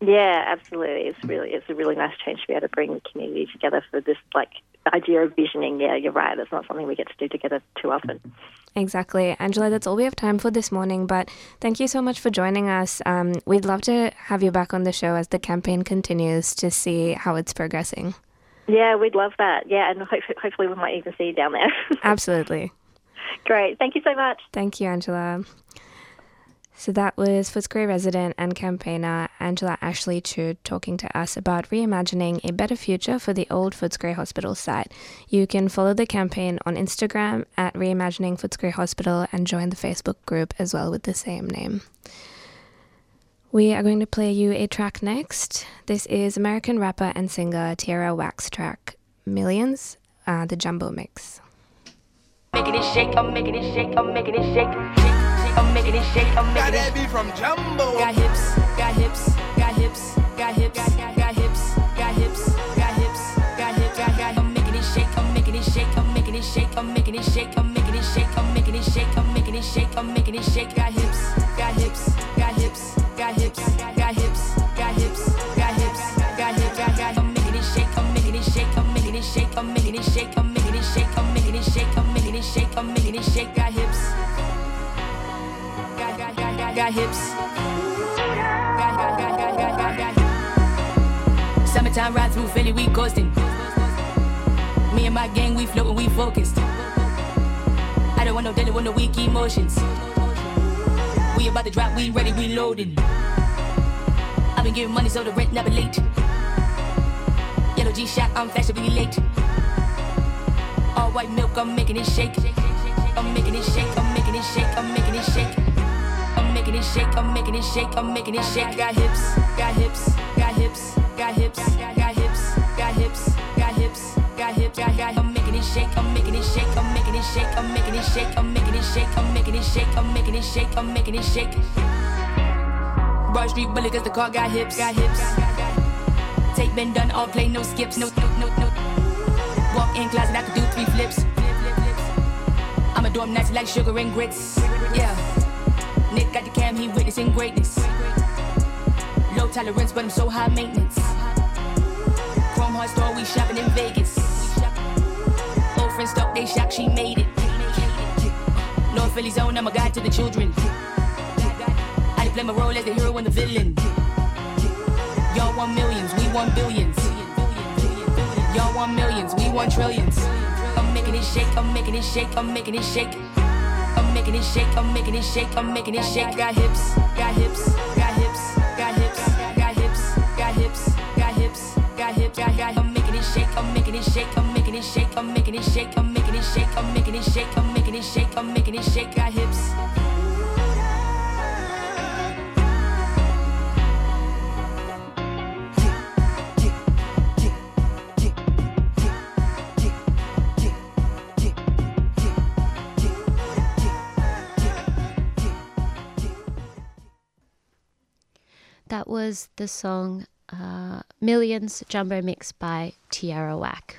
Yeah, absolutely. It's really it's a really nice change to be able to bring the community together for this like idea of visioning. Yeah, you're right. It's not something we get to do together too often. Exactly. Angela, that's all we have time for this morning, but thank you so much for joining us. Um, we'd love to have you back on the show as the campaign continues to see how it's progressing. Yeah, we'd love that. Yeah, and hopefully, hopefully we might even see you down there. Absolutely. Great. Thank you so much. Thank you, Angela. So that was Footscray resident and campaigner Angela Ashley-Chiew talking to us about reimagining a better future for the old Footscray Hospital site. You can follow the campaign on Instagram at Reimagining Footscray Hospital and join the Facebook group as well with the same name. We are going to play you a track next. This is American rapper and singer Tierra Whack's track Millions, uh, the Jumbo Mix. Making it shake, I'm making it shake, I'm making it shake shake, I'm making it shake, I'm making it. Got that from Jumbo. Got hips, got hips, got hips, got hips, got, got hips, got hips, got hips, got hips, got hips. I'm making it shake, I'm making it shake, I'm making it shake, I'm making it shake, I'm making it shake, I'm making it shake, I'm making it shake, I'm making it shake. Got hips. Summertime ride through Philly, we coasting. Me and my gang, we floating, we focused. I don't want no daily with no weak emotions. We about to drop, we ready, we loading. I've been giving money so the rent never late. Yellow G shot, I'm fashionably late. All white milk, I'm making it shake. I'm making it shake, I'm making it shake, I'm making it shake. I'm making it shake, I'm making it shake, I'm making it shake. Got hips, got hips, got hips, got hips, got hips, got hips, got hips, got hips, got got. I'm making it shake, I'm making it shake, I'm making it shake, I'm making it shake, I'm making it shake, I'm making it shake, I'm making it shake, I'm making it shake. Broad Street bully cause the car got hips, got hips. Take been done, all play, no skips, no, no, no, no. Walk in closet, I could do three flips. I'm a dorm nice like sugar and grits. Yeah. Nick got the cam, he witnessing greatness. Low tolerance, but I'm so high maintenance. Chrome heart store, we shopping in Vegas. Old friends talk, they shock, she made it. North Philly zone, I'm a guide to the children. I play my role as the hero and the villain. Y'all want millions, we want billions. Y'all want millions, we want trillions. I'm making it shake, I'm making it shake, I'm making it shake. I'm making it shake, I'm making it shake, I'm making it shake. Got hips, got hips, got hips, got hips, got hips, got hips, got hips, got hips, got got. I'm making it shake, I'm making it shake, I'm making it shake, I'm making it shake, I'm making it shake, I'm making it shake, I'm making it shake, I'm making it shake. Got hips. That was the song uh, Millions Jumbo Mix by Tierra Whack.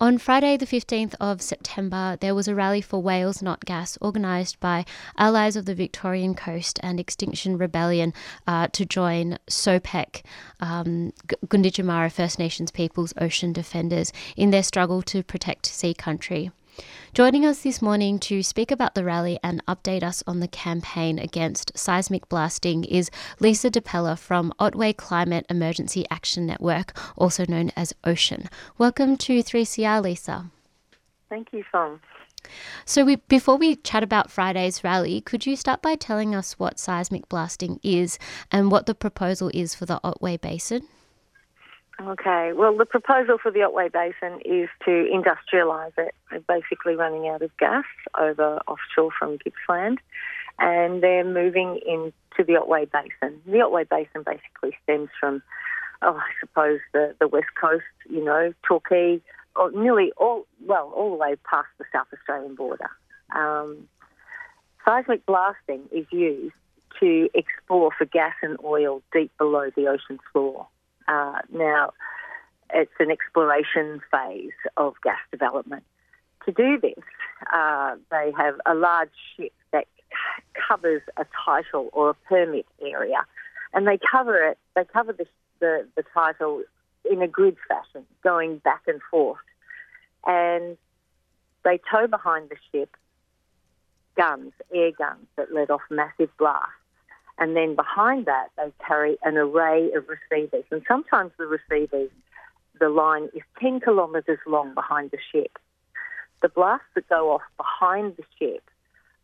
On Friday, the 15th of September, there was a rally for Whales Not Gas organised by allies of the Victorian Coast and Extinction Rebellion uh, to join SOPEC, um, Gunditjmara First Nations Peoples Ocean Defenders, in their struggle to protect sea country. Joining us this morning to speak about the rally and update us on the campaign against seismic blasting is Lisa Depeller from Otway Climate Emergency Action Network, also known as OCEAN. Welcome to 3CR, Lisa. Thank you, Fong. So, we, before we chat about Friday's rally, could you start by telling us what seismic blasting is and what the proposal is for the Otway Basin? Okay, well, the proposal for the Otway Basin is to industrialise it, They're basically running out of gas over offshore from Gippsland, and they're moving into the Otway Basin. The Otway Basin basically stems from, oh, I suppose, the, the west coast, you know, Torquay, or nearly all, well, all the way past the South Australian border. Um, seismic blasting is used to explore for gas and oil deep below the ocean floor. Uh, now, it's an exploration phase of gas development. To do this, uh, they have a large ship that covers a title or a permit area, and they cover it. They cover the the, the title in a grid fashion, going back and forth, and they tow behind the ship guns, air guns that let off massive blasts. And then behind that, they carry an array of receivers. And sometimes the receivers, the line is 10 kilometres long behind the ship. The blasts that go off behind the ship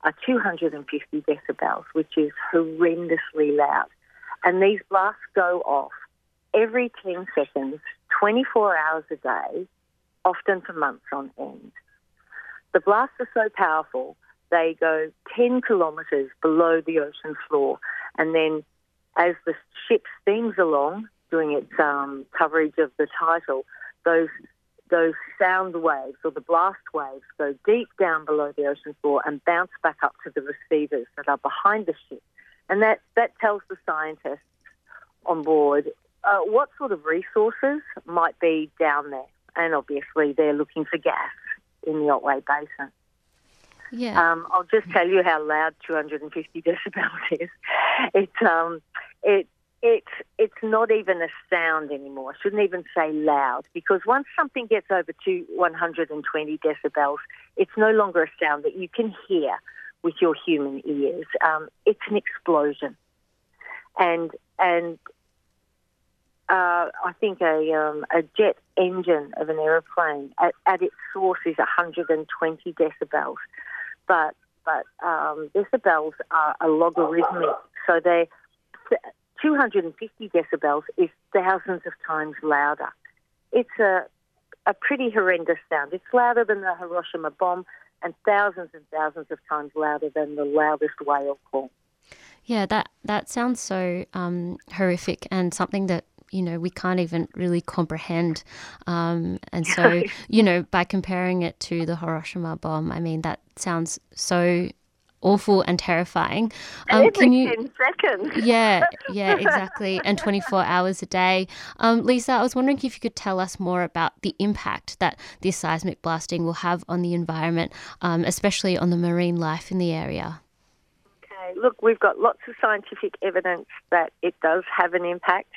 are 250 decibels, which is horrendously loud. And these blasts go off every 10 seconds, 24 hours a day, often for months on end. The blasts are so powerful, they go 10 kilometres below the ocean floor. And then as the ship steams along, doing its um, coverage of the title, those those sound waves or the blast waves go deep down below the ocean floor and bounce back up to the receivers that are behind the ship. And that, that tells the scientists on board uh, what sort of resources might be down there. And obviously, they're looking for gas in the Otway Basin. Yeah. Um, I'll just tell you how loud 250 decibels is. It's um, it it's it's not even a sound anymore. I shouldn't even say loud because once something gets over to 120 decibels, it's no longer a sound that you can hear with your human ears. Um, it's an explosion, and and uh, I think a um, a jet engine of an aeroplane at, at its source is 120 decibels, but but um, decibels are a logarithmic, so they 250 decibels is thousands of times louder. It's a a pretty horrendous sound. It's louder than the Hiroshima bomb and thousands and thousands of times louder than the loudest whale call. Yeah, that that sounds so um, horrific and something that you know we can't even really comprehend. Um, and so you know, by comparing it to the Hiroshima bomb, I mean that sounds so awful and terrifying. Um, 10 seconds. yeah, yeah, exactly. And 24 hours a day. Um, Lisa, I was wondering if you could tell us more about the impact that this seismic blasting will have on the environment, um, especially on the marine life in the area. Okay, look, we've got lots of scientific evidence that it does have an impact,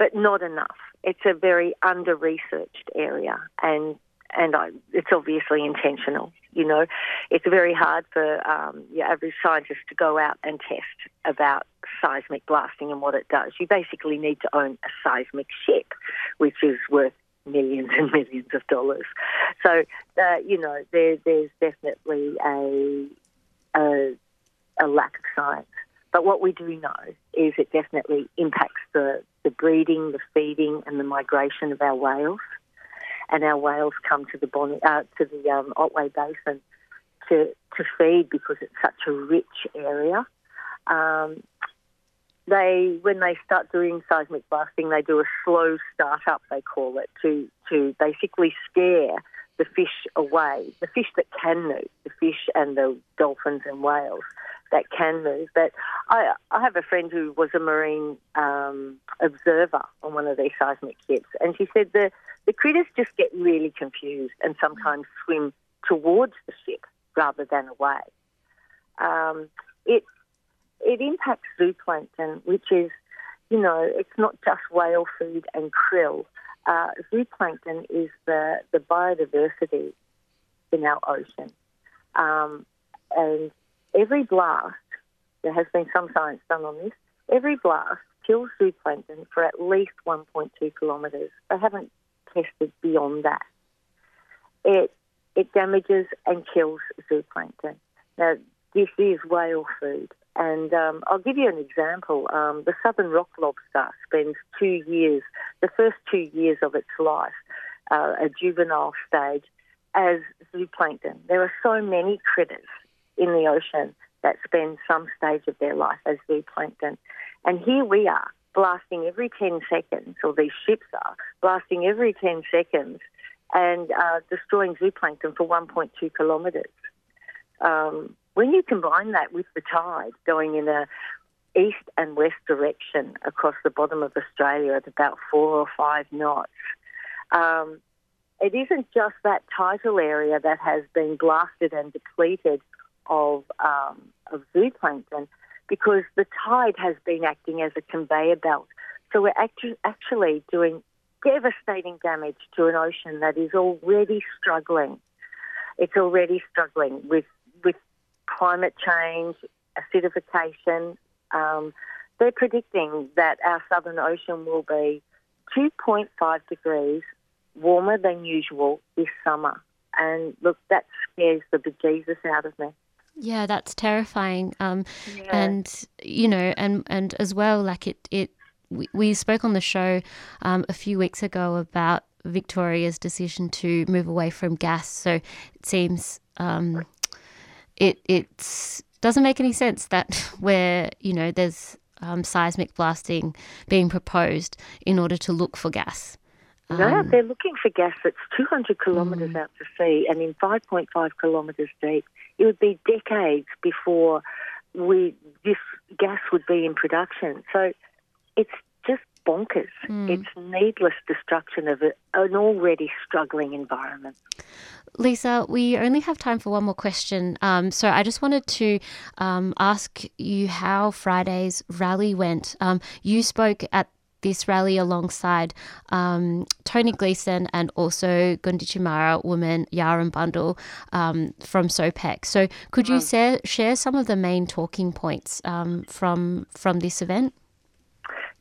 but not enough. It's a very under researched area, and and I, it's obviously intentional. You know, it's very hard for um, your average scientist to go out and test about seismic blasting and what it does. You basically need to own a seismic ship, which is worth millions and millions of dollars. So, uh, you know, there, there's definitely a, a a lack of science. But what we do know is it definitely impacts the, the breeding, the feeding, and the migration of our whales. And our whales come to the uh, to the um, Otway Basin to to feed because it's such a rich area. Um, they when they start doing seismic blasting, they do a slow start-up, they call it, to to basically scare the fish away, the fish that can move, the fish and the dolphins and whales that can move. But I, I have a friend who was a marine um, observer on one of these seismic ships, and she said the, the critters just get really confused and sometimes swim towards the ship rather than away. Um, it it impacts zooplankton, which is, you know, it's not just whale food and krill. Uh, zooplankton is the, the biodiversity in our ocean. Um, and every blast, there has been some science done on this, every blast kills zooplankton for at least 1.2 kilometres. They haven't tested beyond that. It, it damages and kills zooplankton. Now, this is whale food. And um, I'll give you an example. Um, the southern rock lobster spends two years, the first two years of its life, uh, a juvenile stage, as zooplankton. There are so many critters in the ocean that spend some stage of their life as zooplankton. And here we are blasting every 10 seconds, or these ships are blasting every 10 seconds and uh, destroying zooplankton for 1.2 kilometres. Um, when you combine that with the tide going in a east and west direction across the bottom of Australia at about four or five knots, um, it isn't just that tidal area that has been blasted and depleted of, um, of zooplankton because the tide has been acting as a conveyor belt. So we're actu- actually doing devastating damage to an ocean that is already struggling. It's already struggling with with climate change, acidification. Um, they're predicting that our southern ocean will be 2.5 degrees warmer than usual this summer. And look, that scares the bejesus out of me. Yeah, that's terrifying. Um, Yeah. And you know, and and as well, like it it we, we spoke on the show um, a few weeks ago about Victoria's decision to move away from gas. So it seems um, it it's doesn't make any sense that where you know there's um, seismic blasting being proposed in order to look for gas. No, Um, they're looking for gas that's 200 kilometres out to sea and in 5.5 kilometres deep. It would be decades before we this gas would be in production. So it's just bonkers. It's needless destruction of a, an already struggling environment. Lisa, we only have time for one more question. Um, so I just wanted to um, ask you how Friday's rally went. Um, you spoke at this rally alongside um, Tony Gleeson and also Gunditjmara woman Yaron Bundle um, from SOPEC. So, could you share, share some of the main talking points um, from from this event?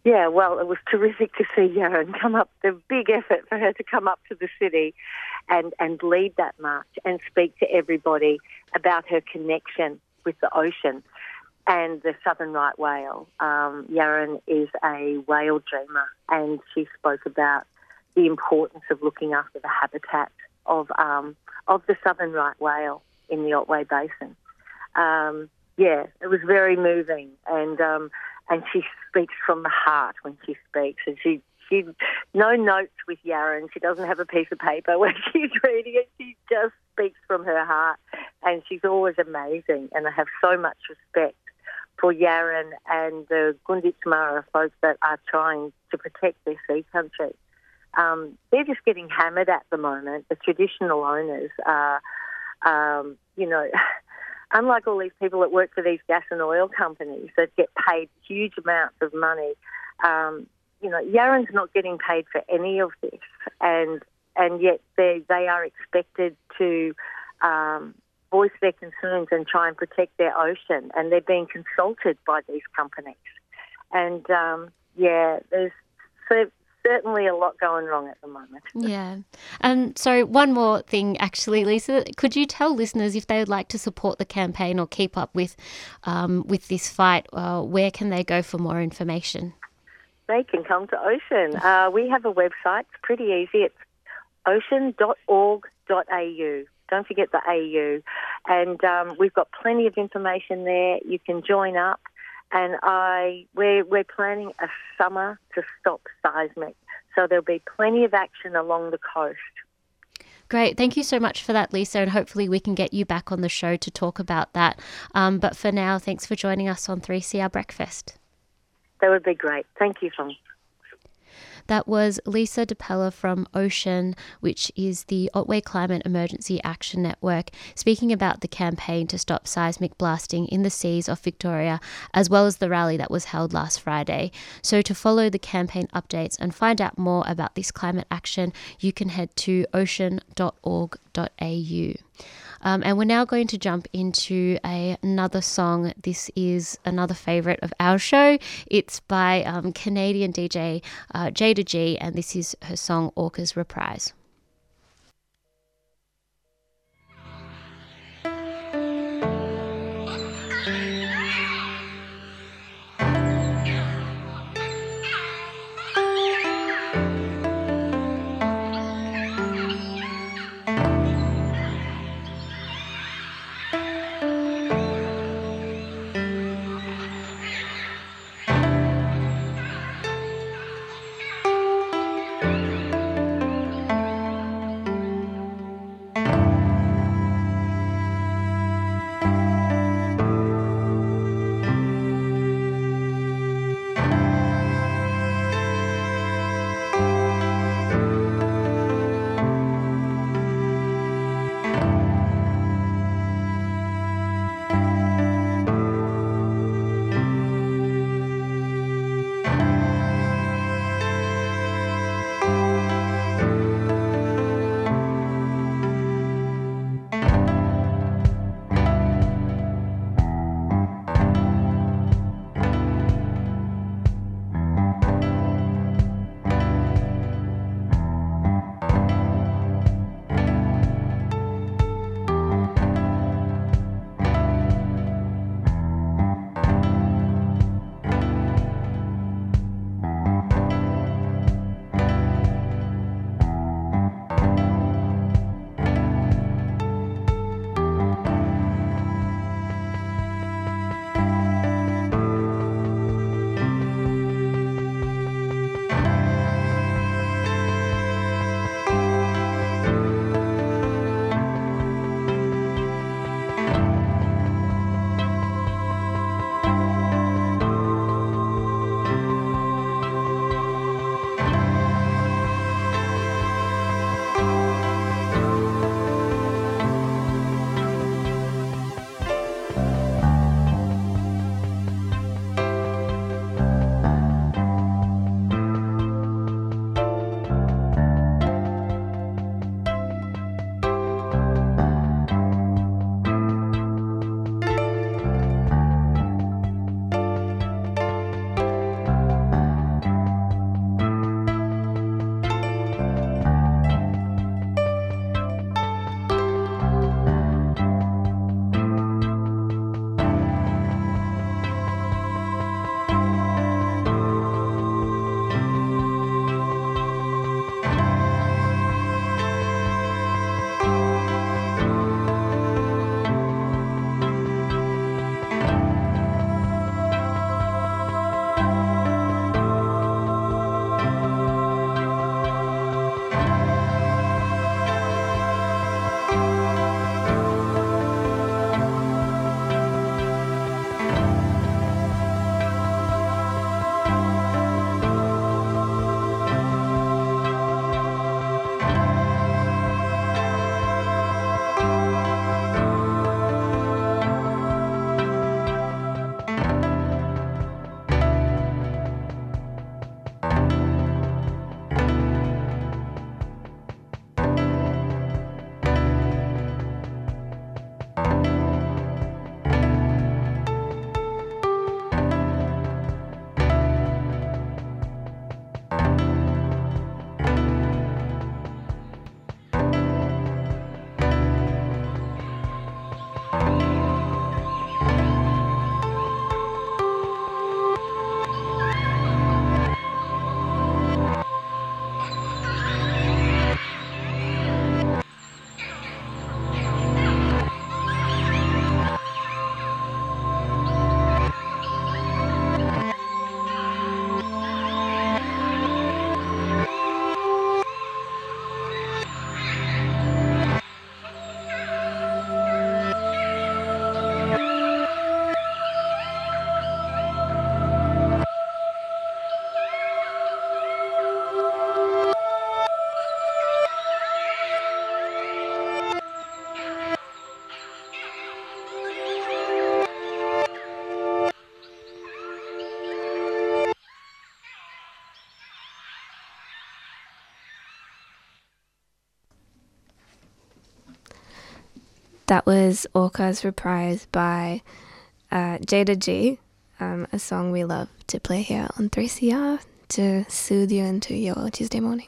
Yeah, well, it was terrific to see Yaron come up. The big effort for her to come up to the city and, and lead that march and speak to everybody about her connection with the ocean and the southern right whale. Um, Yaron is a whale dreamer, and she spoke about the importance of looking after the habitat of um, of the southern right whale in the Otway Basin. Um, yeah, it was very moving, and um, and she speaks from the heart when she speaks, and she she no notes with Yaron. She doesn't have a piece of paper when she's reading it. She just speaks from her heart, and she's always amazing. And I have so much respect for Yaron and the Gunditjmara folks that are trying to protect their sea country. Um, they're just getting hammered at the moment. The traditional owners are, um, you know, unlike all these people that work for these gas and oil companies that get paid huge amounts of money. Um, you know, Yaron's not getting paid for any of this, and and yet they they are expected to um, voice their concerns and try and protect their ocean, and they're being consulted by these companies. And um, yeah, there's cer- certainly a lot going wrong at the moment. Yeah. And so, one more thing, actually, Lisa, could you tell listeners if they would like to support the campaign or keep up with um, with this fight, uh, where can they go for more information? They can come to Ocean. Uh, we have a website. It's pretty easy. It's ocean.org.au. Don't forget the AU. And um, we've got plenty of information there. You can join up. And I we're, we're planning a summer to stop seismic. So there'll be plenty of action along the coast. Great. Thank you so much for that, Lisa. And hopefully, we can get you back on the show to talk about that. Um, but for now, thanks for joining us on 3CR Breakfast. That would be great. Thank you, Tom. That was Lisa Depeller from Ocean, which is the Otway Climate Emergency Action Network, speaking about the campaign to stop seismic blasting in the seas of Victoria, as well as the rally that was held last Friday. So, to follow the campaign updates and find out more about this climate action, you can head to ocean.org.au. Um, and we're now going to jump into a, another song. This is another favorite of our show. It's by um, Canadian DJ uh, Jayda G, and this is her song Orca's Reprise. That was Orca's reprise by uh, Jayda G, um, a song we love to play here on 3CR to soothe you into your Tuesday morning.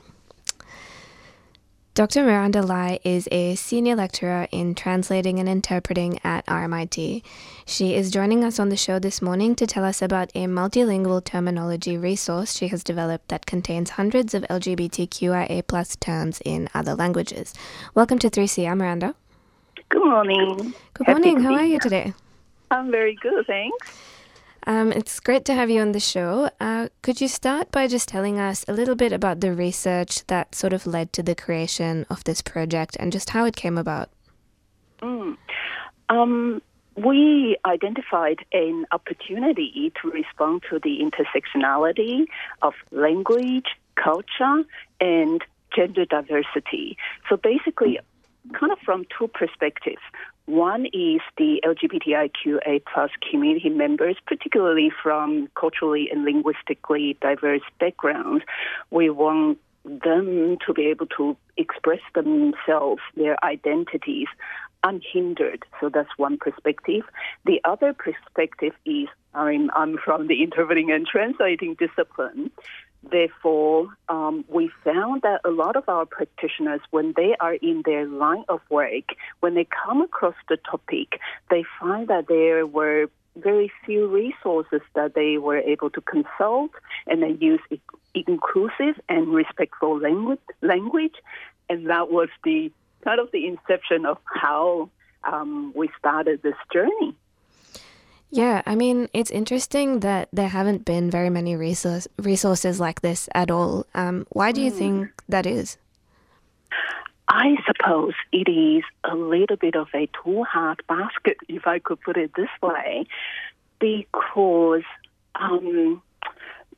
Dr. Miranda Lai is a senior lecturer in translating and interpreting at RMIT. She is joining us on the show this morning to tell us about a multilingual terminology resource she has developed that contains hundreds of LGBTQIA terms in other languages. Welcome to 3CR, Miranda. Good morning. Good morning. How are you today? I'm very good, thanks. Um, it's great to have you on the show. Uh, could you start by just telling us a little bit about the research that sort of led to the creation of this project and just how it came about? Mm. Um, we identified an opportunity to respond to the intersectionality of language, culture, and gender diversity. So basically, kind of from two perspectives. One is the LGBTIQA plus community members, particularly from culturally and linguistically diverse backgrounds. We want them to be able to express themselves, their identities, unhindered. So that's one perspective. The other perspective is I'm, I'm from the interpreting and translating discipline. Therefore, um, we found that a lot of our practitioners, when they are in their line of work, when they come across the topic, they find that there were very few resources that they were able to consult and they use inclusive and respectful language, language. And that was the kind of the inception of how um, we started this journey. Yeah, I mean, it's interesting that there haven't been very many resource, resources like this at all. Um, why do you think that is? I suppose it is a little bit of a too hard basket, if I could put it this way, because um,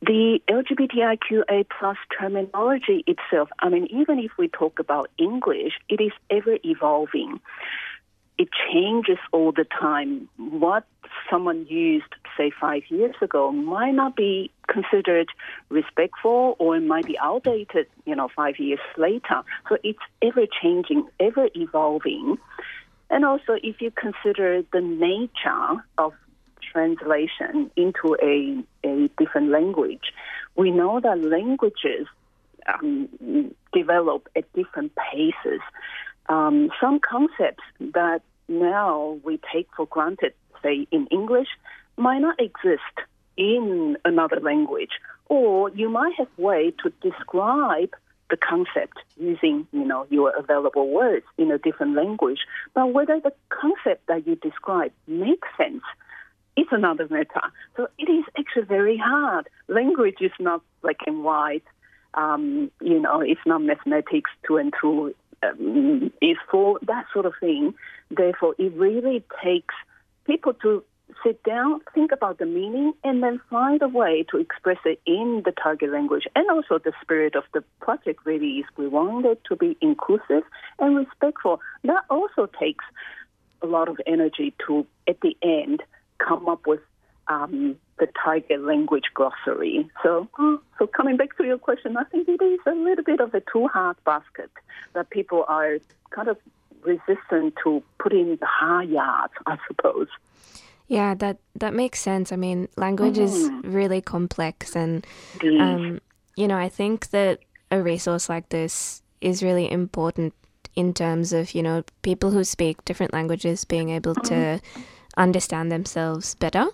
the LGBTIQA plus terminology itself, I mean, even if we talk about English, it is ever evolving. It changes all the time. What someone used, say, five years ago might not be considered respectful or it might be outdated, you know, five years later. So it's ever changing, ever evolving. And also, if you consider the nature of translation into a, a different language, we know that languages um, develop at different paces. Um, some concepts that now we take for granted, say in English, might not exist in another language, or you might have way to describe the concept using, you know, your available words in a different language. But whether the concept that you describe makes sense is another matter. So it is actually very hard. Language is not black and white. Um, you know, it's not mathematics two and two um, is four, that sort of thing. Therefore, it really takes people to sit down, think about the meaning, and then find a way to express it in the target language. And also, the spirit of the project really is we want it to be inclusive and respectful. That also takes a lot of energy to, at the end, come up with um, the target language glossary. So, so coming back to your question, I think it is a little bit of a too hard basket that people are kind of resistant to putting in the hard yards, I suppose. Yeah, that that makes sense. I mean, language is Mhm. really complex, and um, you know, I think that a resource like this is really important in terms of you know people who speak different languages being able to understand themselves better.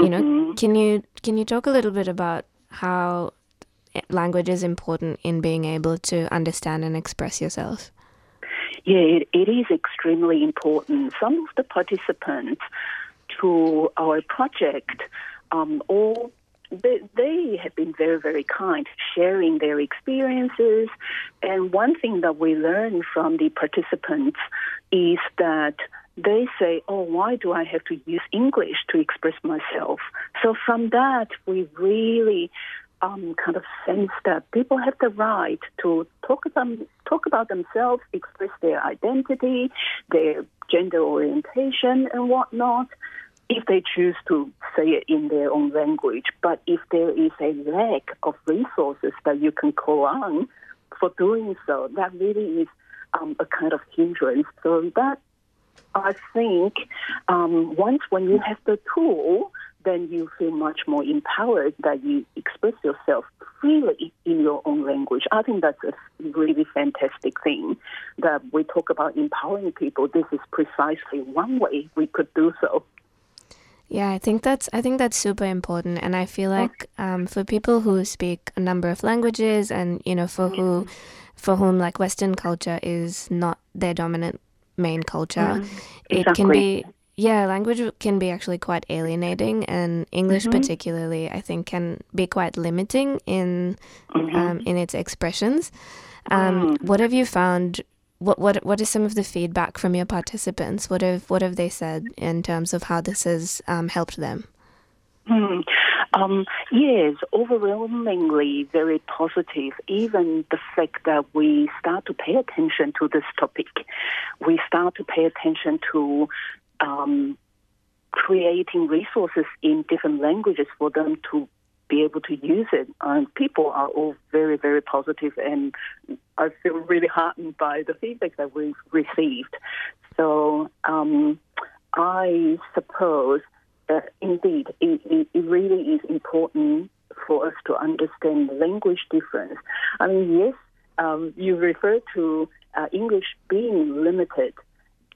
You know, can you can you talk a little bit about how language is important in being able to understand and express yourself? Yeah, it, it is extremely important. Some of the participants to our project, um, all they, they have been very, very kind, sharing their experiences. And one thing that we learned from the participants is that they say, Oh, why do I have to use English to express myself? So from that, we really um, kind of sense that people have the right to talk about, talk about themselves, express their identity, their gender orientation, and whatnot, if they choose to say it in their own language. But if there is a lack of resources that you can call on for doing so, that really is um, a kind of hindrance. So that I think um, once when you have the tool, then you feel much more empowered that you express yourself freely in your own language. I think that's a really fantastic thing that we talk about empowering people. This is precisely one way we could do so. Yeah, I think that's I think that's super important, and I feel like um, for people who speak a number of languages, and you know, for who, for whom like Western culture is not their dominant main culture, Mm, it can be yeah, language can be actually quite alienating, and English Mhm. particularly, I think, can be quite limiting in um, in its expressions. Um, Mm. What have you found? What what what is some of the feedback from your participants? What have what have they said in terms of how this has um, helped them? Hmm. Um, yes, overwhelmingly very positive. Even the fact that we start to pay attention to this topic, we start to pay attention to um, creating resources in different languages for them to be able to use it. And people are all very, very positive, and I feel really heartened by the feedback that we've received. So um, I suppose that indeed it, it, it really is important for us to understand the language difference. I mean, yes, um, you refer to uh, English being limited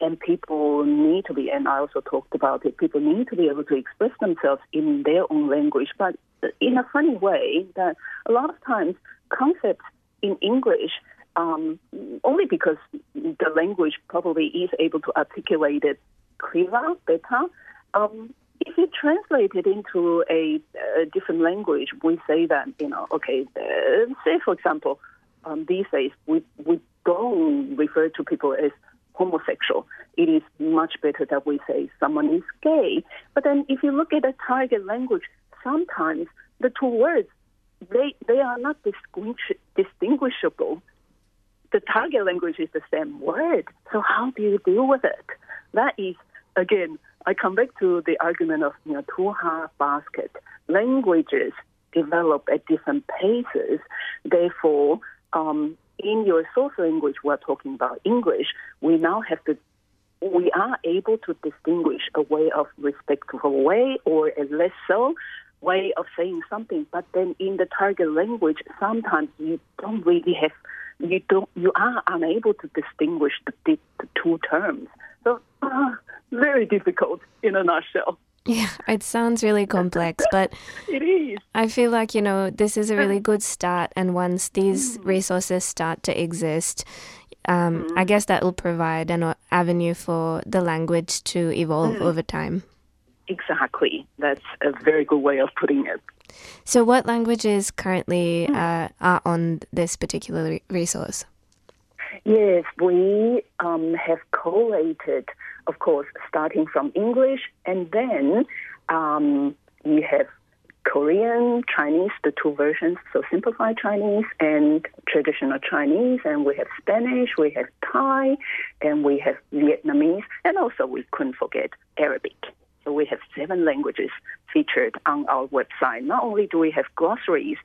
and people need to be, and I also talked about it, people need to be able to express themselves in their own language, but in a funny way that a lot of times concepts in English, um, only because the language probably is able to articulate it clearer, better, um, if you translate it into a, a different language, we say that, you know, okay, uh, say for example, um, these days we, we don't refer to people as homosexual. It is much better that we say someone is gay. But then if you look at a target language, sometimes the two words, they, they are not distinguish, distinguishable. The target language is the same word. So how do you deal with it? That is, again, I come back to the argument of you know, two-half basket. Languages develop at different paces. Therefore, um, in your source language, we're talking about English. We now have to, we are able to distinguish a way of respectful way or a less so way of saying something. But then in the target language, sometimes you don't really have, you don't, you are unable to distinguish the, the two terms. Uh, very difficult in a nutshell. Yeah, it sounds really complex, but It is. I feel like, you know, this is a really good start. And once these resources start to exist, um, I guess that will provide an avenue for the language to evolve Mm. over time. Exactly. That's a very good way of putting it. So, what languages currently uh, are on this particular resource? Yes, we um, have collated, of course, starting from English, and then um, you have Korean, Chinese, the two versions, so simplified Chinese and traditional Chinese, and we have Spanish, we have Thai, and we have Vietnamese, and also we couldn't forget Arabic. So we have seven languages featured on our website. Not only do we have glossaries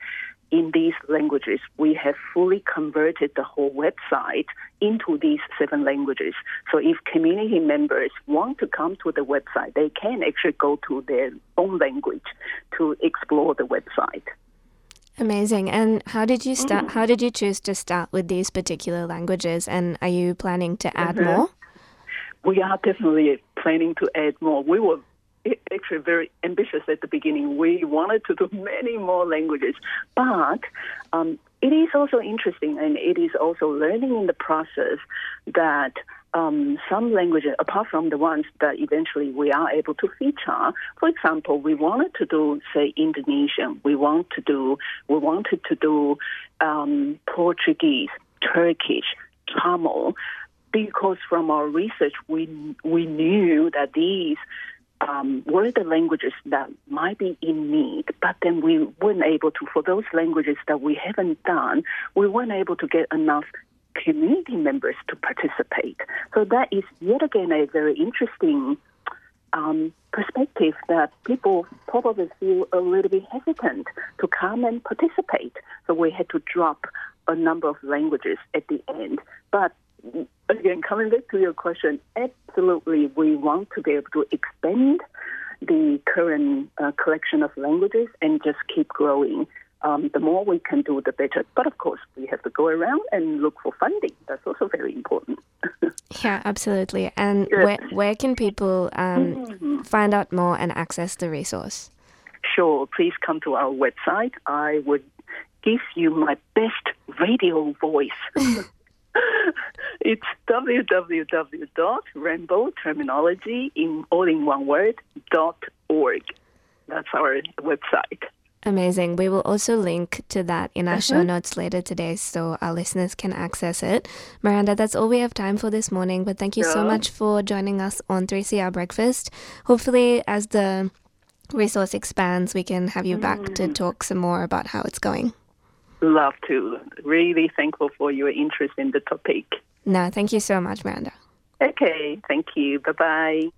in these languages, we have fully converted the whole website into these seven languages. So if community members want to come to the website, they can actually go to their own language to explore the website. Amazing. And how did you start? How did you choose to start with these particular languages? And are you planning to add Mhm. more? We are definitely planning to add more. We were actually very ambitious at the beginning. We wanted to do many more languages, but um, it is also interesting and it is also learning in the process that um, some languages, apart from the ones that eventually we are able to feature, for example, we wanted to do, say, Indonesian. We want to do, we wanted to do um, Portuguese, Turkish, Tamil, because from our research, we we knew that these um, were the languages that might be in need, but then we weren't able to, for those languages that we haven't done, we weren't able to get enough community members to participate. So that is yet again a very interesting um, perspective that people probably feel a little bit hesitant to come and participate. So we had to drop a number of languages at the end. But again, coming back to your question, absolutely, we want to be able to expand the current uh, collection of languages and just keep growing. Um, the more we can do, the better. But of course, we have to go around and look for funding. That's also very important. Yeah, absolutely. And Yes. where, where can people um, find out more and access the resource? Sure, please come to our website. I would give you my best radio voice. it's www.rainbowterminology in all in one word dot org. That's our website. Amazing. We will also link to that in our show Mhm. notes later today so our listeners can access it. Miranda, that's all we have time for this morning, but thank you so much for joining us on 3CR Breakfast. Hopefully, as the resource expands, we can have you back to talk some more about how it's going. Love to. Really thankful for your interest in the topic. No, thank you so much, Miranda. Okay, thank you. Bye bye.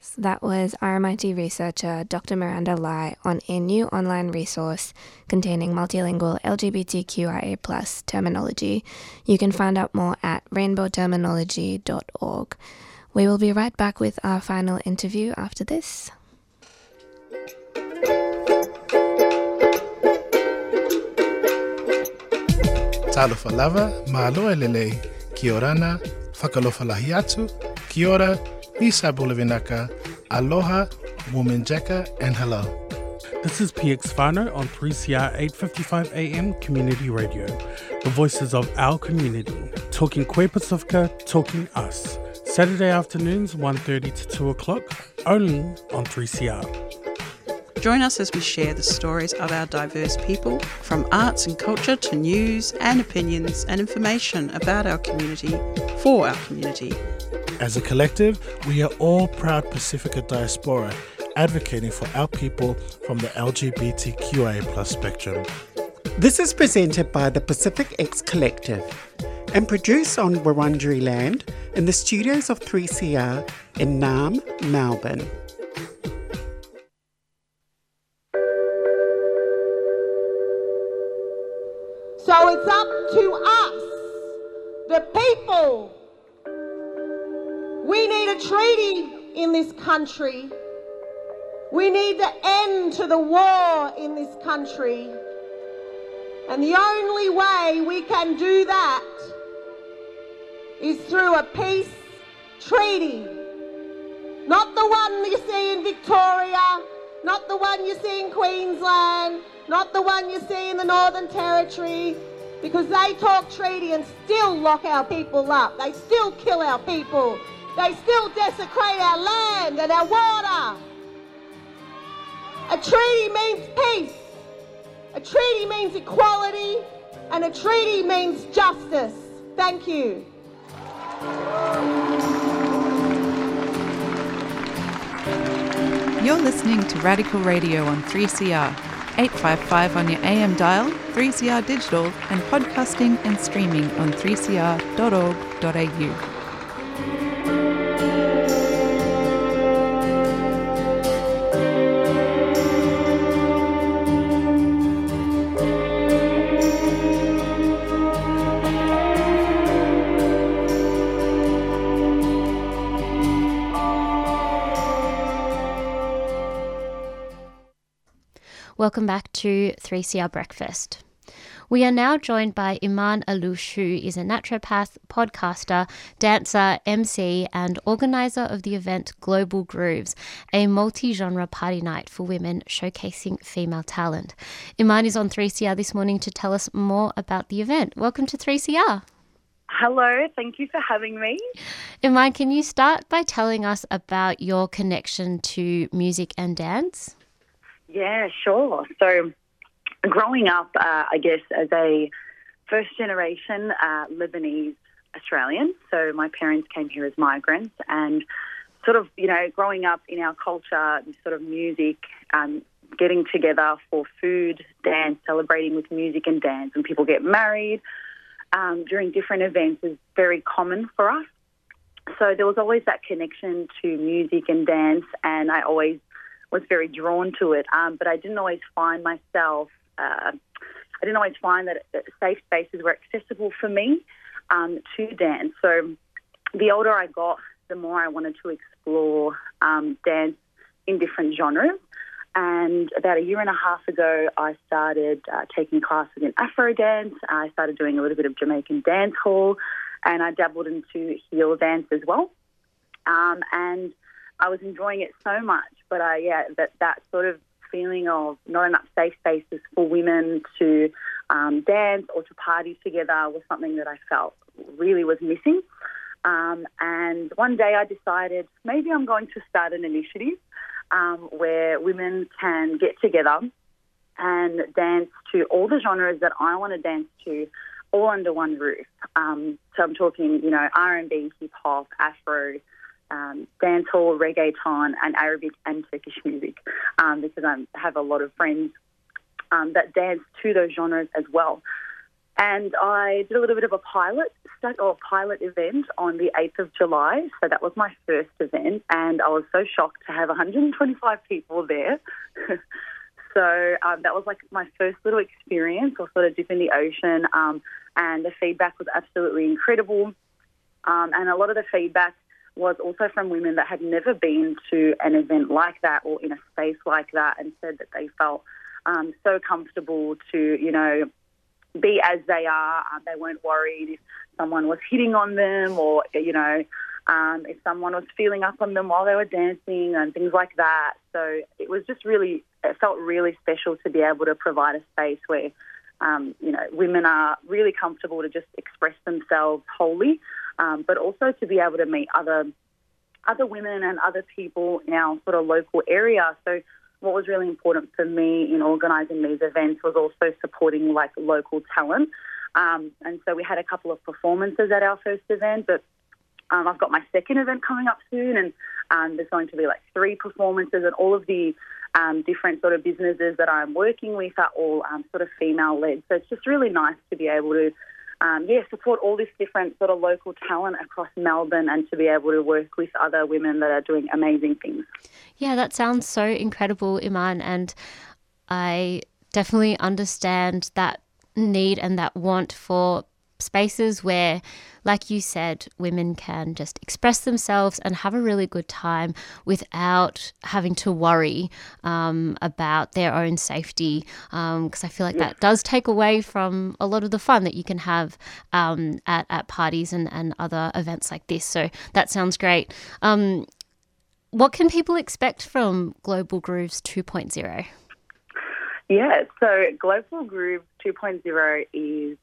So that was RMIT researcher Dr. Miranda Lai on a new online resource containing multilingual LGBTQIA terminology. You can find out more at rainbowterminology.org. We will be right back with our final interview after this. Talofa lava, mahaloa lele, kia orana, fakaalofa lahi atu, kia ora, Nisa Bulavinaka, aloha, wominjeka, and hello. This is PX Fano on 3CR 855 AM Community Radio, the voices of our community, talking Queer Pacifica, talking us. Saturday afternoons 1.30 to 2 o'clock, only on 3CR. Join us as we share the stories of our diverse people, from arts and culture to news and opinions and information about our community for our community. As a collective, we are all proud Pacifica diaspora, advocating for our people from the LGBTQIA plus spectrum. This is presented by the Pacific X Collective and produced on Wurundjeri land in the studios of 3CR in Naarm, Melbourne. So it's up to us, the people. We need a treaty in this country. We need the end to the war in this country. And the only way we can do that is through a peace treaty. Not the one you see in Victoria, not the one you see in Queensland, not the one you see in the Northern Territory, because they talk treaty and still lock our people up. They still kill our people. They still desecrate our land and our water. A treaty means peace. A treaty means equality. And a treaty means justice. Thank you. You're listening to Radical Radio on 3CR, 855 on your AM dial, 3CR digital, and podcasting and streaming on 3cr.org.au. Welcome back to 3CR Breakfast. We are now joined by Eman Allouche, who is a naturopath, podcaster, dancer, MC, and organizer of the event Global Grooves, a multi genre party night for women showcasing female talent. Eman is on 3CR this morning to tell us more about the event. Welcome to 3CR. Hello, thank you for having me. Eman, can you start by telling us about your connection to music and dance? Yeah, sure. So, growing up, uh, I guess, as a first generation uh, Lebanese Australian, so my parents came here as migrants, and sort of, you know, growing up in our culture, sort of music, um, getting together for food, dance, celebrating with music and dance, and people get married um, during different events is very common for us. So there was always that connection to music and dance, and I always was very drawn to it. Um, but I didn't always find myself, uh, I didn't always find that uh, safe spaces were accessible for me. um, to dance. So the older I got, the more I wanted to explore um, dance in different genres. And about a year and a half ago, I started uh, taking classes in Afro dance. I started doing a little bit of Jamaican dance hall, and I dabbled into heel dance as well. Um, and I was enjoying it so much. But I, yeah, that that sort of feeling of not enough safe spaces for women to um, dance or to party together was something that I felt really was missing. Um, and one day I decided maybe I'm going to start an initiative um, where women can get together and dance to all the genres that I want to dance to, all under one roof. Um, so I'm talking, you know, R&B, hip hop, Afro, um, dancehall, reggaeton, and Arabic and Turkish music, um, because I have a lot of friends um, that dance to those genres as well. And I did a little bit of a pilot or pilot event on the 8th of July. So that was my first event, and I was so shocked to have 125 people there. so um, that was like my first little experience, or sort of dip in the ocean. Um, and the feedback was absolutely incredible. Um, and a lot of the feedback was also from women that had never been to an event like that or in a space like that, and said that they felt um, so comfortable to, you know, be as they are. Um, they weren't worried if someone was hitting on them or, you know, um, if someone was feeling up on them while they were dancing and things like that. So it was just really, it felt really special to be able to provide a space where, um, you know, women are really comfortable to just express themselves wholly, um, but also to be able to meet other other women and other people in our sort of local area. So what was really important for me in organising these events was also supporting like local talent. Um, and so we had a couple of performances at our first event, but um, I've got my second event coming up soon, and um, there's going to be like three performances, and all of the um, different sort of businesses that I'm working with are all um, sort of female led. So it's just really nice to be able to um, yeah, support all this different sort of local talent across Melbourne and to be able to work with other women that are doing amazing things. Yeah, that sounds so incredible, Eman. And I definitely understand that need and that want for spaces where, like you said, women can just express themselves and have a really good time without having to worry um, about their own safety. Because I feel like that does take away from a lot of the fun that you can have um, at, at parties and, and other events like this. So that sounds great. Um, what can people expect from Global Grooves 2.0? Yeah, so Global Groove 2.0 is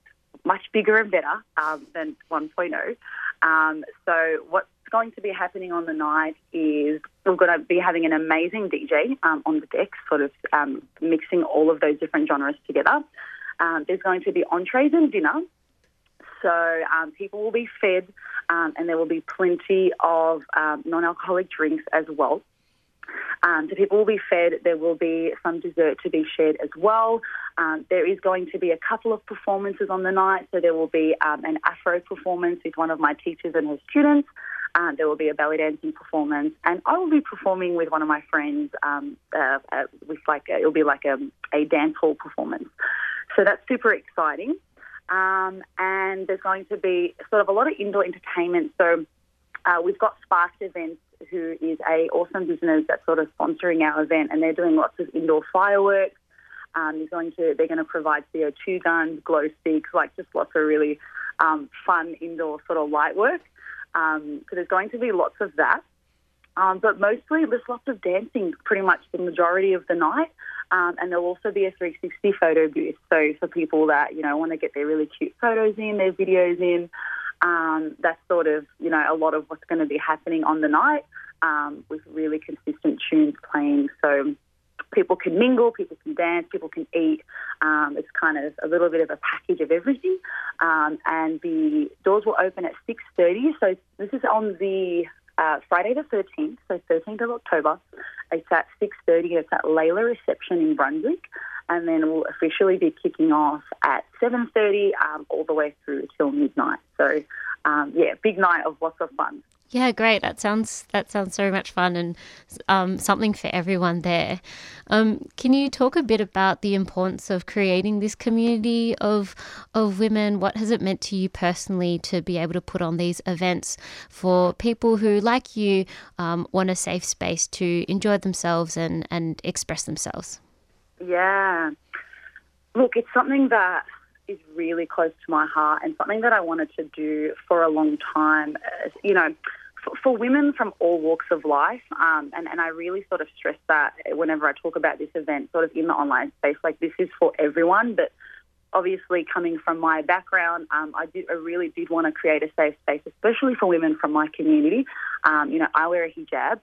much bigger and better um, than 1.0. Um, so what's going to be happening on the night is we're going to be having an amazing DJ um, on the deck, sort of um, mixing all of those different genres together. Um, there's going to be entrees and dinner. So um, people will be fed, um, and there will be plenty of um, non-alcoholic drinks as well. Um, so people will be fed. There will be some dessert to be shared as well. Um, there is going to be a couple of performances on the night. So there will be um, an Afro performance with one of my teachers and her students. Um, there will be a belly dancing performance, and I will be performing with one of my friends. Um, uh, uh, with like a, it'll be like a, a dance hall performance. So that's super exciting. Um, and there's going to be sort of a lot of indoor entertainment. So uh, we've got Sparks Events, who is a awesome business that's sort of sponsoring our event, and they're doing lots of indoor fireworks. Um, they're going to they're going to provide CO2 guns, glow sticks, like just lots of really um, fun indoor sort of light work. Um, so there's going to be lots of that. Um, but mostly there's lots of dancing pretty much the majority of the night. Um, and there'll also be a 360 photo booth. So for people that, you know, want to get their really cute photos in, their videos in, um, that's sort of, you know, a lot of what's going to be happening on the night um, with really consistent tunes playing. So people can mingle, people can dance, people can eat. Um, it's kind of a little bit of a package of everything. Um, and the doors will open at 6.30. So this is on the uh, Friday the 13th, so 13th of October. It's at 6.30. It's at Layla Reception in Brunswick. And then we'll officially be kicking off at 7.30 um, all the way through till midnight. So, um, yeah, big night of lots of fun. Yeah, great. That sounds that sounds so much fun and um, something for everyone there. Um, can you talk a bit about the importance of creating this community of of women? What has it meant to you personally to be able to put on these events for people who, like you, um, want a safe space to enjoy themselves and and express themselves? Yeah. Look, it's something that is really close to my heart and something that I wanted to do for a long time. Uh, You know, for, for women from all walks of life, um, and, and I really sort of stress that whenever I talk about this event, sort of in the online space, like this is for everyone, but obviously coming from my background, um, I did I really did want to create a safe space, especially for women from my community. Um, you know, I wear a hijab,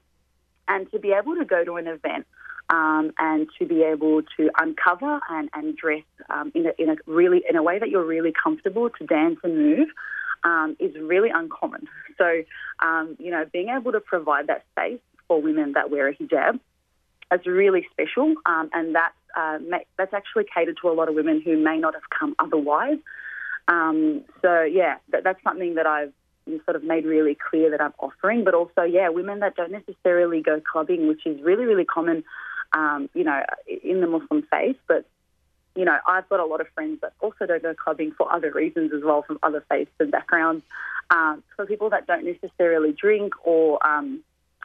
and to be able to go to an event um, and to be able to uncover and, and dress um, in, a, in a really in a way that you're really comfortable to dance and move um, is really uncommon. So, um, you know, being able to provide that space for women that wear a hijab is really special, um, and that's uh, ma- that's actually catered to a lot of women who may not have come otherwise. Um, so, yeah, that, that's something that I've sort of made really clear that I'm offering, but also, yeah, women that don't necessarily go clubbing, which is really, really common, um, you know, in the Muslim faith. But, you know, I've got a lot of friends that also don't go clubbing for other reasons as well, from other faiths and backgrounds. Um, for people that don't necessarily drink or um,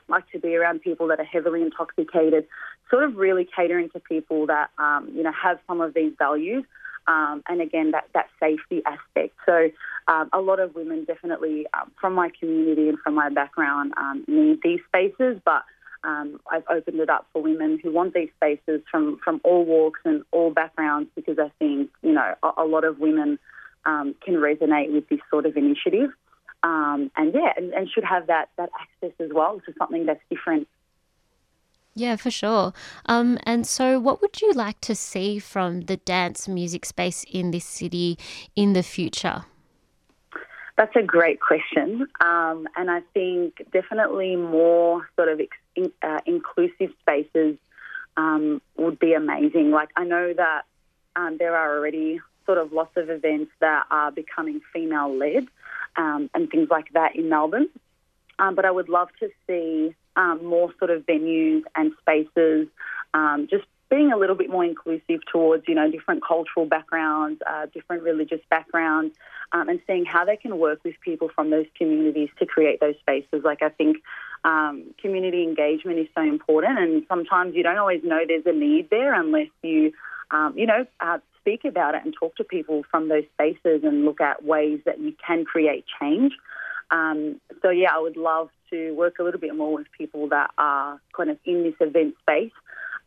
like to be around people that are heavily intoxicated, sort of really catering to people that, um, you know, have some of these values. Um, and again, that, that safety aspect. So, um, a lot of women definitely um, from my community and from my background need these spaces, but um, I've opened it up for women who want these spaces from, from all walks and all backgrounds because I think, you know, a, a lot of women um, can resonate with this sort of initiative. Um, and yeah, and, and should have that, that access as well to something that's different Yeah, for sure. Um, and so, what would you like to see from the dance music space in this city in the future? That's a great question. Um, and I think definitely more sort of in, uh, inclusive spaces um, would be amazing. Like, I know that um, there are already sort of lots of events that are becoming female led um, and things like that in Melbourne. Um, but I would love to see um, more sort of venues and spaces um, just being a little bit more inclusive towards, you know, different cultural backgrounds, uh, different religious backgrounds, um, and seeing how they can work with people from those communities to create those spaces. Like, I think um, community engagement is so important, and sometimes you don't always know there's a need there unless you, um, you know, uh, speak about it and talk to people from those spaces and look at ways that you can create change. Um, so, yeah, I would love to work a little bit more with people that are kind of in this event space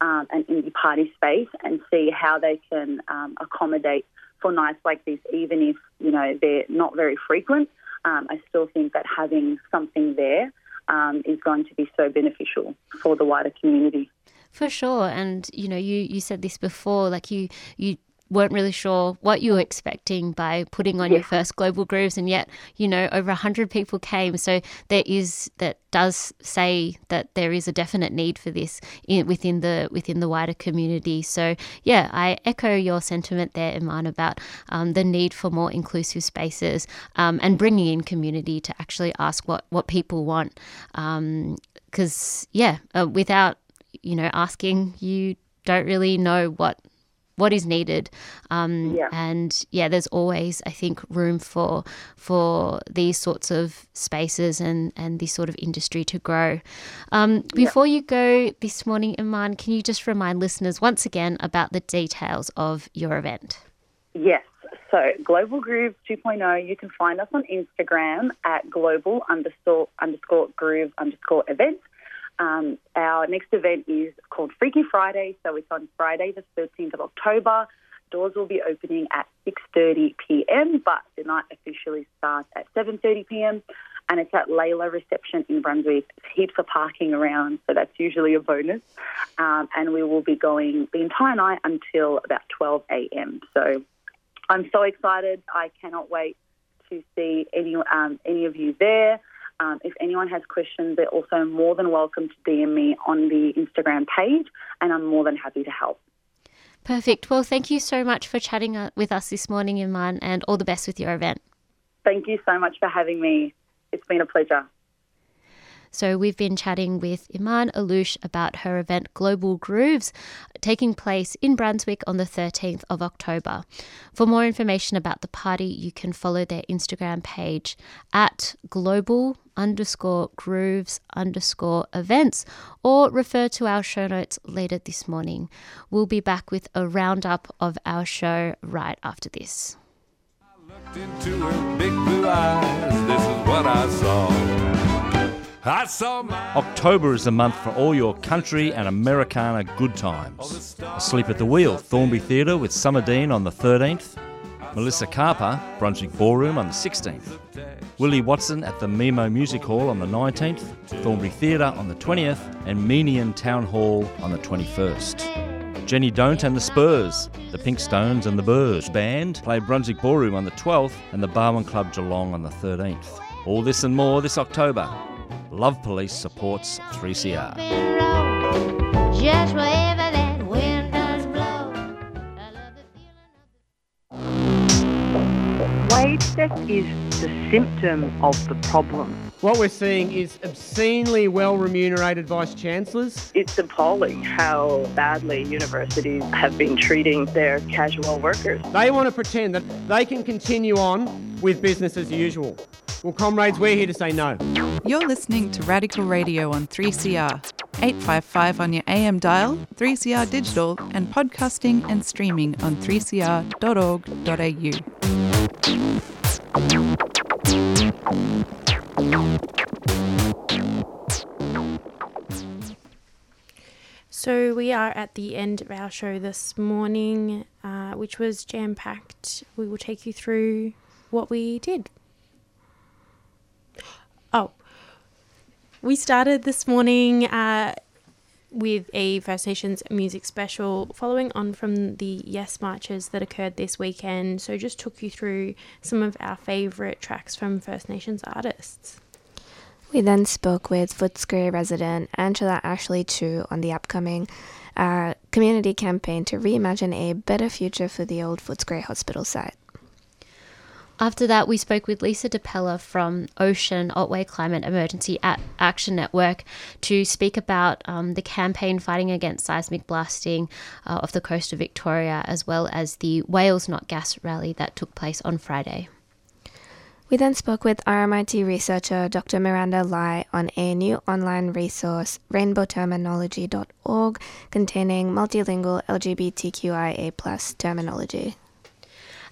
um, and the party space and see how they can um, accommodate for nights like this, even if, you know, they're not very frequent. Um, I still think that having something there um, is going to be so beneficial for the wider community. For sure. And you know, you you said this before, like you you weren't really sure what you were expecting by putting on your first global grooves and yet you know over 100 people came. So there is that does say that there is a definite need for this in, within the within the wider community. So yeah i echo your sentiment there Eman about um, the need for more inclusive spaces um, and bringing in community to actually ask what what people want. Because yeah uh, without you know asking you don't really know what what is needed um, Yeah. and yeah there's always i think room for for these sorts of spaces and and this sort of industry to grow um, before you go this morning Eman can you just remind listeners once again about the details of your event Yes. So Global Groove 2.0, you can find us on Instagram at global underscore underscore groove underscore events. Um, our next event is called Freaky Friday, so it's on Friday the 13th of October. Doors will be opening at 6:30 p.m., but the night officially starts at 7:30 p.m. And it's at Layla Reception in Brunswick. Heaps of parking around, so that's usually a bonus. Um, and we will be going the entire night until about 12 a.m. So I'm so excited. I cannot wait to see any um, any of you there. Um, if anyone has questions, they're also more than welcome to DM me on the Instagram page, and I'm more than happy to help. perfect well thank you so much for chatting uh, with us this morning Eman and all the best with your event Thank you so much for having me. It's been a pleasure. So we've been chatting with Eman Allouche about her event Global Grooves taking place in Brunswick on the 13th of October. For more information about the party, you can follow their Instagram page at global underscore grooves underscore events or refer to our show notes later this morning. We'll be back with a roundup of our show right after this. October is the month for all your country and Americana good times. Asleep at the Wheel, Thornbury Theatre with Summer Dean on the 13th. Melissa Carper, Brunswick Ballroom on the 16th. Willie Watson at the Memo Music Hall on the 19th. Thornbury Theatre on the 20th. And Meeniyan Town Hall on the 21st. Jenny Don't and the Spurs, the Pink Stones and the Burrs Band play Brunswick Ballroom on the 12th and the Barwon Club Geelong on the 13th. All this and more this October. Love Police supports 3CR. Just wherever that wind does blow. Wage theft is the symptom of the problem. What we're seeing is obscenely well remunerated vice chancellors. It's appalling how badly universities have been treating their casual workers. They want to pretend that they can continue on with business as usual. Well, comrades, we're here to say no. You're listening to Radical Radio on 3CR. 855 on your AM dial, 3CR digital, and podcasting and streaming on 3cr.org.au. So we are at the end of our show this morning, uh, which was jam packed. We will take you through what we did. We started this morning uh, with a First Nations music special, following on from the Yes marches that occurred this weekend. So just took you through some of our favourite tracks from First Nations artists. We then spoke with Footscray resident Angela Ashley-Chiew on the upcoming uh, community campaign to reimagine a better future for the old Footscray Hospital site. After that, we spoke with Lisa Depeller from Ocean Otway Climate Emergency Action Network to speak about um, the campaign fighting against seismic blasting uh, off the coast of Victoria, as well as the Whales Not Gas rally that took place on Friday. We then spoke with RMIT researcher Dr. Miranda Lai on a new online resource, rainbowterminology.org, containing multilingual LGBTQIA terminology.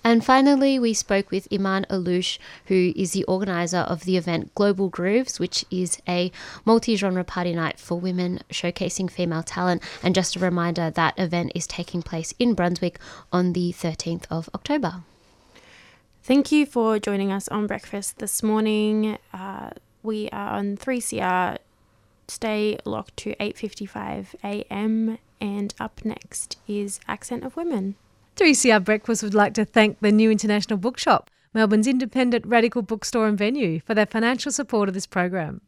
And finally, we spoke with Eman Allouche, who is the organizer of the event Global Grooves, which is a multi genre party night for women showcasing female talent. And just a reminder, that event is taking place in Brunswick on the 13th of October. Thank you for joining us on breakfast this morning. Uh, we are on 3CR. Stay locked to 8:55 a.m. and up next is Accent of Women. 3CR Breakfast would like to thank the New International Bookshop, Melbourne's independent radical bookstore and venue, for their financial support of this program.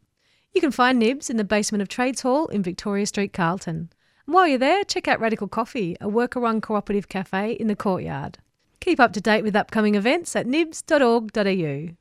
You can find Nibs in the basement of Trades Hall in Victoria Street, Carlton. And while you're there, check out Radical Coffee, a worker run cooperative cafe in the courtyard. Keep up to date with upcoming events at nibs.org.au.